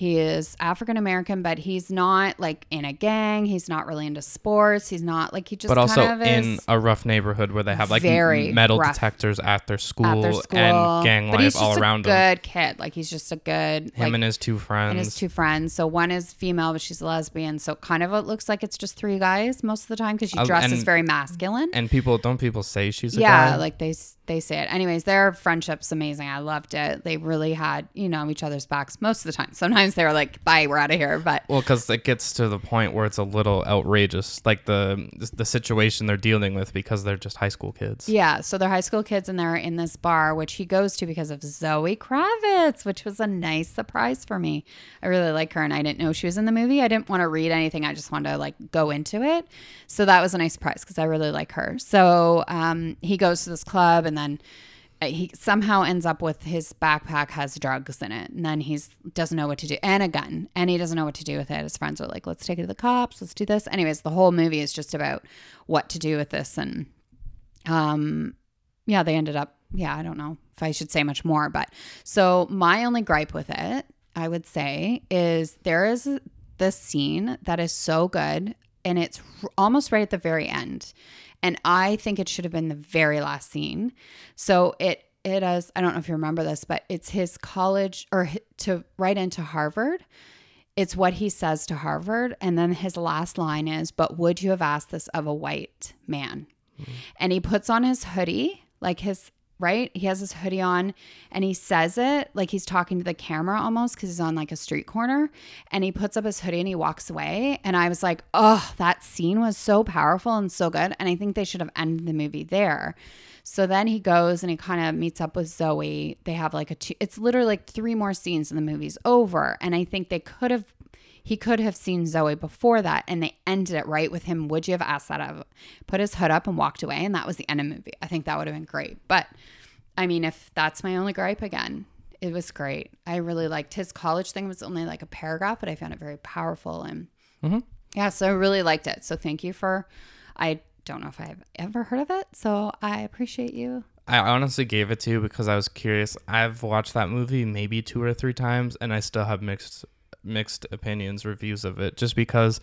[SPEAKER 2] He is African American, but he's not like in a gang. He's not really into sports. He's not like he just
[SPEAKER 1] but also
[SPEAKER 2] kind of
[SPEAKER 1] in a rough neighborhood where they have like
[SPEAKER 2] Very
[SPEAKER 1] metal
[SPEAKER 2] rough.
[SPEAKER 1] detectors at their school,
[SPEAKER 2] at their school
[SPEAKER 1] and gang
[SPEAKER 2] but he's
[SPEAKER 1] life all
[SPEAKER 2] just
[SPEAKER 1] around
[SPEAKER 2] a
[SPEAKER 1] him.
[SPEAKER 2] good kid. Like he's just a good
[SPEAKER 1] Him
[SPEAKER 2] like,
[SPEAKER 1] and his two friends.
[SPEAKER 2] and his two friends. So one is female, but she's a lesbian. So kind of it looks like it's just three guys most of the time because she
[SPEAKER 1] Uh,
[SPEAKER 2] dresses
[SPEAKER 1] and-
[SPEAKER 2] very masculine.
[SPEAKER 1] and people don't people say she's a
[SPEAKER 2] yeah,
[SPEAKER 1] guy?
[SPEAKER 2] like they they say it. Anyways, their friendship's amazing. I loved it. They really had you know each other's backs most of the time. Sometimes they were like, "Bye, we're out of here." But
[SPEAKER 1] Well, because it gets to the point where it's a little outrageous, like the the situation they're dealing with because they're just high school kids.
[SPEAKER 2] Yeah, so they're high school kids and they're in this bar, which he goes to because of Zoe Kravitz, which was a nice surprise for me. I really like her and I didn't know she was in the movie. I didn't want to read anything, I just wanted to like go into it. So that was a nice surprise because I really like her. So um, he goes to this club and then uh, he somehow ends up with his backpack has drugs in it. And then he's doesn't know what to do. And a gun. And he doesn't know what to do with it. His friends are like let's take it to the cops. Let's do this. Anyways the whole movie is just about what to do with this. And um yeah they ended up yeah i don't know if i should say much more but so my only gripe with it i would say is there is this scene that is so good and it's almost right at the very end and i think it should have been the very last scene. So it it is i don't know if you remember this but it's his college or to right into harvard. It's what he says to harvard. And then his last line is but would you have asked this of a white man? Hmm. And he puts on his hoodie, like his right. He has his hoodie on, and he says it like he's talking to the camera almost because he's on like a street corner. And he puts up his hoodie and he walks away. And I was like, oh, that scene was so powerful and so good. And I think they should have ended the movie there. So then he goes and he kind of meets up with Zoe. They have like a two, it's literally like three more scenes and the movie's over. And I think they could have he could have seen Zoe before that, and they ended it right with him. Would you have asked that of? Put his hood up and walked away, and that was the end of the movie. I think that would have been great. But I mean, if that's my only gripe again, it was great. I really liked his college thing. It was only like a paragraph, but I found it very powerful and
[SPEAKER 1] Mhm.
[SPEAKER 2] yeah. So I really liked it. So thank you for. I don't know if I've ever heard of it, so I appreciate you.
[SPEAKER 1] I honestly gave it to you because I was curious. I've watched that movie maybe two or three times, and I still have mixed mixed opinions, reviews of it, just because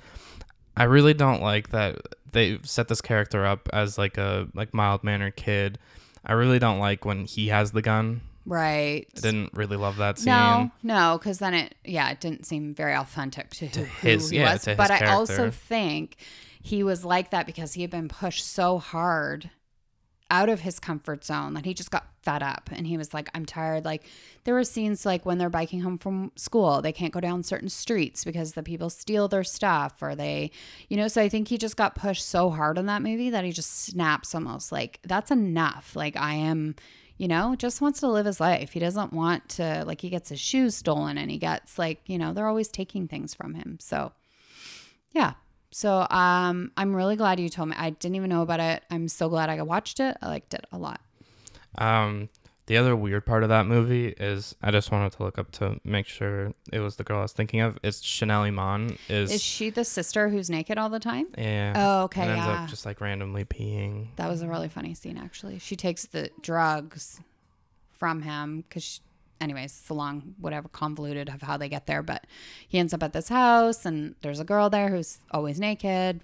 [SPEAKER 1] I really don't like that they set this character up as like a like mild mannered kid. I really don't like when he has the gun.
[SPEAKER 2] Right.
[SPEAKER 1] I didn't really love that scene.
[SPEAKER 2] No, no, because then it, yeah, it didn't seem very authentic to, who,
[SPEAKER 1] his-
[SPEAKER 2] he
[SPEAKER 1] yeah,
[SPEAKER 2] was.
[SPEAKER 1] to
[SPEAKER 2] but I also think he was like that because he had been pushed so hard out of his comfort zone that he just got fed up. And he was like i'm tired. Like there were scenes like when they're biking home from school they can't go down certain streets because the people steal their stuff or they you know so i think he just got pushed so hard on that movie that he just snaps almost like that's enough. Like i am you know just wants to live his life. He doesn't want to like he gets his shoes stolen and he gets like you know they're always taking things from him. So yeah so um i'm really glad you told me i didn't even know about it i'm so glad i watched it i liked it a lot
[SPEAKER 1] Um, the other weird part of that movie is I just wanted to look up to make sure it was the girl I was thinking of. It's Chanel Iman. Is,
[SPEAKER 2] is she the sister who's naked all the time
[SPEAKER 1] yeah.
[SPEAKER 2] oh okay
[SPEAKER 1] and ends
[SPEAKER 2] yeah
[SPEAKER 1] up just like randomly peeing.
[SPEAKER 2] that was a really funny scene actually she takes the drugs from him because anyways it's a long whatever convoluted of how they get there but he ends up at this house and there's a girl there who's always naked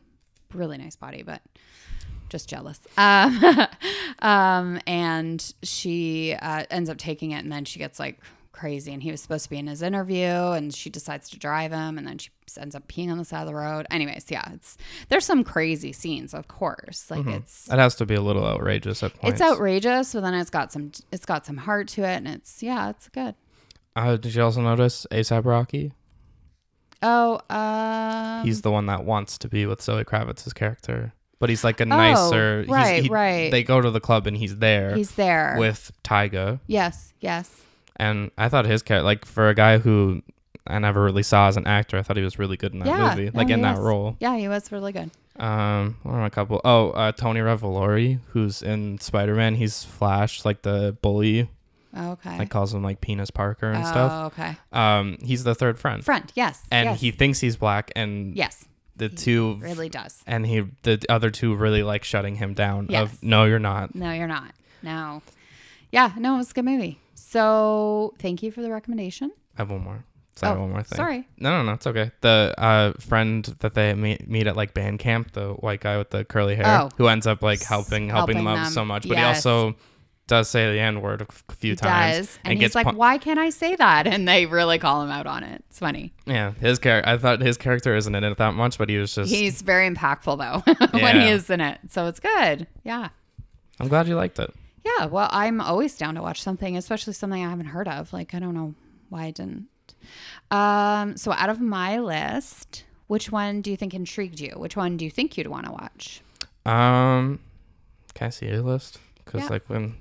[SPEAKER 2] really nice body but just jealous. Um, um, and she uh, ends up taking it, and then she gets like crazy. And he was supposed to be in his interview, and she decides to drive him, and then she ends up peeing on the side of the road. Anyways, yeah, it's there's some crazy scenes, of course. Like it's
[SPEAKER 1] It has to be a little outrageous at points.
[SPEAKER 2] it's outrageous, but then it's got some it's got some heart to it, and it's yeah, it's good.
[SPEAKER 1] Uh, did you also notice ASAP Rocky?
[SPEAKER 2] Oh, um,
[SPEAKER 1] He's the one that wants to be with Zoe Kravitz's character, but he's like a nicer.
[SPEAKER 2] Oh, right,
[SPEAKER 1] he-
[SPEAKER 2] right.
[SPEAKER 1] They go to the club and he's there
[SPEAKER 2] he's there
[SPEAKER 1] with Tyga,
[SPEAKER 2] yes, yes.
[SPEAKER 1] And I thought his character, like for a guy who I never really saw as an actor, I thought he was really good in that
[SPEAKER 2] Yeah,
[SPEAKER 1] movie,
[SPEAKER 2] no,
[SPEAKER 1] like in
[SPEAKER 2] he
[SPEAKER 1] that
[SPEAKER 2] was.
[SPEAKER 1] role.
[SPEAKER 2] Yeah, he was really good.
[SPEAKER 1] Um, what are a couple? Oh, uh, Tony Revolori, who's in Spider Man. He's Flash, like the bully, Oh,
[SPEAKER 2] Okay.
[SPEAKER 1] like calls him like Penis Parker and stuff.
[SPEAKER 2] oh, okay.
[SPEAKER 1] Um, he's the third friend,
[SPEAKER 2] Friend, yes.
[SPEAKER 1] and
[SPEAKER 2] yes.
[SPEAKER 1] he thinks he's black, and
[SPEAKER 2] yes,
[SPEAKER 1] the two
[SPEAKER 2] really does.
[SPEAKER 1] and he the other two really like shutting him down
[SPEAKER 2] Yes.
[SPEAKER 1] of no you're not
[SPEAKER 2] No, you're not. No. Yeah, no, it was a good movie. So thank you for the recommendation.
[SPEAKER 1] i have one more sorry
[SPEAKER 2] Oh,
[SPEAKER 1] one more thing
[SPEAKER 2] Sorry.
[SPEAKER 1] no no no it's okay the uh friend that they meet, meet at like band camp the white guy with the curly hair
[SPEAKER 2] Oh.
[SPEAKER 1] who ends up like helping helping,
[SPEAKER 2] Helping
[SPEAKER 1] them out
[SPEAKER 2] them.
[SPEAKER 1] so much but he also does say the n word a few
[SPEAKER 2] He
[SPEAKER 1] times
[SPEAKER 2] does. And, he's like,
[SPEAKER 1] pun-
[SPEAKER 2] why can't I say that? And they really call him out on it. It's funny.
[SPEAKER 1] yeah his character i thought his character isn't in it that much but he was just
[SPEAKER 2] He's very impactful though when he is in it. So it's good. Yeah.
[SPEAKER 1] i'm glad you liked it
[SPEAKER 2] Yeah. Well, I'm always down to watch something, especially something I haven't heard of. Like, I don't know why I didn't. Um, so out of my list, which one do you think intrigued you? Which one do you think you'd want to watch?
[SPEAKER 1] um can i see your list because
[SPEAKER 2] Yeah.
[SPEAKER 1] like when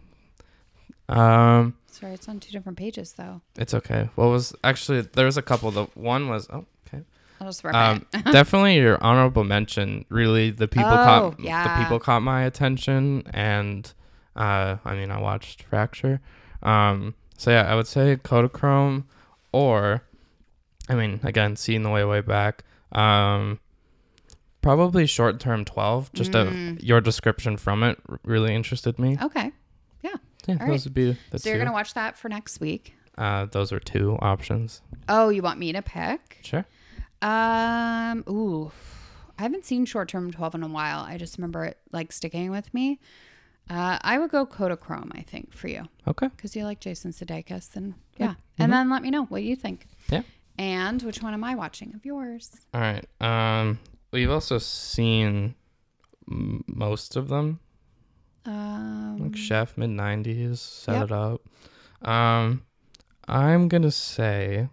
[SPEAKER 1] um
[SPEAKER 2] Sorry, it's on two different pages though.
[SPEAKER 1] It's okay. What was actually there was a couple. The one was oh okay.
[SPEAKER 2] I'll just
[SPEAKER 1] Um, definitely your honorable mention. Really, the people
[SPEAKER 2] Oh,
[SPEAKER 1] caught
[SPEAKER 2] yeah.
[SPEAKER 1] the people caught my attention, and uh, I mean I watched Fracture. Um, so yeah, I would say Kodachrome, or I mean again seeing the way way back. Um, probably short term twelve. Just
[SPEAKER 2] Mm.
[SPEAKER 1] a, your description from it really interested me.
[SPEAKER 2] Okay.
[SPEAKER 1] Yeah,
[SPEAKER 2] all
[SPEAKER 1] those
[SPEAKER 2] right.
[SPEAKER 1] would be the
[SPEAKER 2] so you're gonna watch that for next week.
[SPEAKER 1] uh, those are two options.
[SPEAKER 2] Oh, you want me to pick?
[SPEAKER 1] Sure.
[SPEAKER 2] Um, ooh, I haven't seen Short Term 12 in a while. I just remember it like sticking with me. Uh, I would go Kodachrome, I think, for you
[SPEAKER 1] Okay.
[SPEAKER 2] because you like Jason Sudeikis, and yeah, and then let me know what you think.
[SPEAKER 1] Yeah.
[SPEAKER 2] And which one am I watching of yours?
[SPEAKER 1] All right. Um, we've also seen m- most of them,
[SPEAKER 2] Um,
[SPEAKER 1] like Chef mid '90s, set
[SPEAKER 2] Yep.
[SPEAKER 1] it up. Um, I'm gonna say,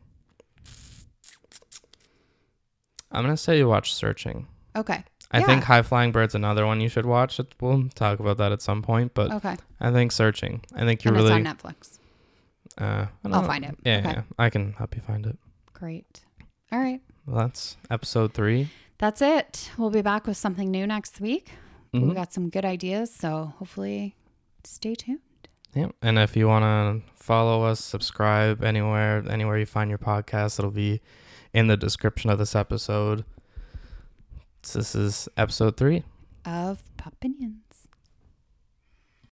[SPEAKER 1] I'm gonna say you watch Searching.
[SPEAKER 2] okay.
[SPEAKER 1] I
[SPEAKER 2] Yeah.
[SPEAKER 1] think High Flying Bird's another one you should watch. We'll talk about that at some point, but
[SPEAKER 2] Okay.
[SPEAKER 1] I think Searching. I think you
[SPEAKER 2] and
[SPEAKER 1] really.
[SPEAKER 2] it's on Netflix.
[SPEAKER 1] uh, I don't
[SPEAKER 2] I'll
[SPEAKER 1] know.
[SPEAKER 2] find it.
[SPEAKER 1] Yeah,
[SPEAKER 2] Okay.
[SPEAKER 1] yeah, I can help you find it.
[SPEAKER 2] Great. All right.
[SPEAKER 1] Well, that's episode three.
[SPEAKER 2] That's it. We'll be back with something new next week.
[SPEAKER 1] Mhm.
[SPEAKER 2] We got some good ideas, so hopefully stay tuned.
[SPEAKER 1] Yeah, and if you want to follow us, subscribe anywhere, anywhere you find your podcast, it'll be in the description of this episode. This is episode three.
[SPEAKER 2] Of Popinions.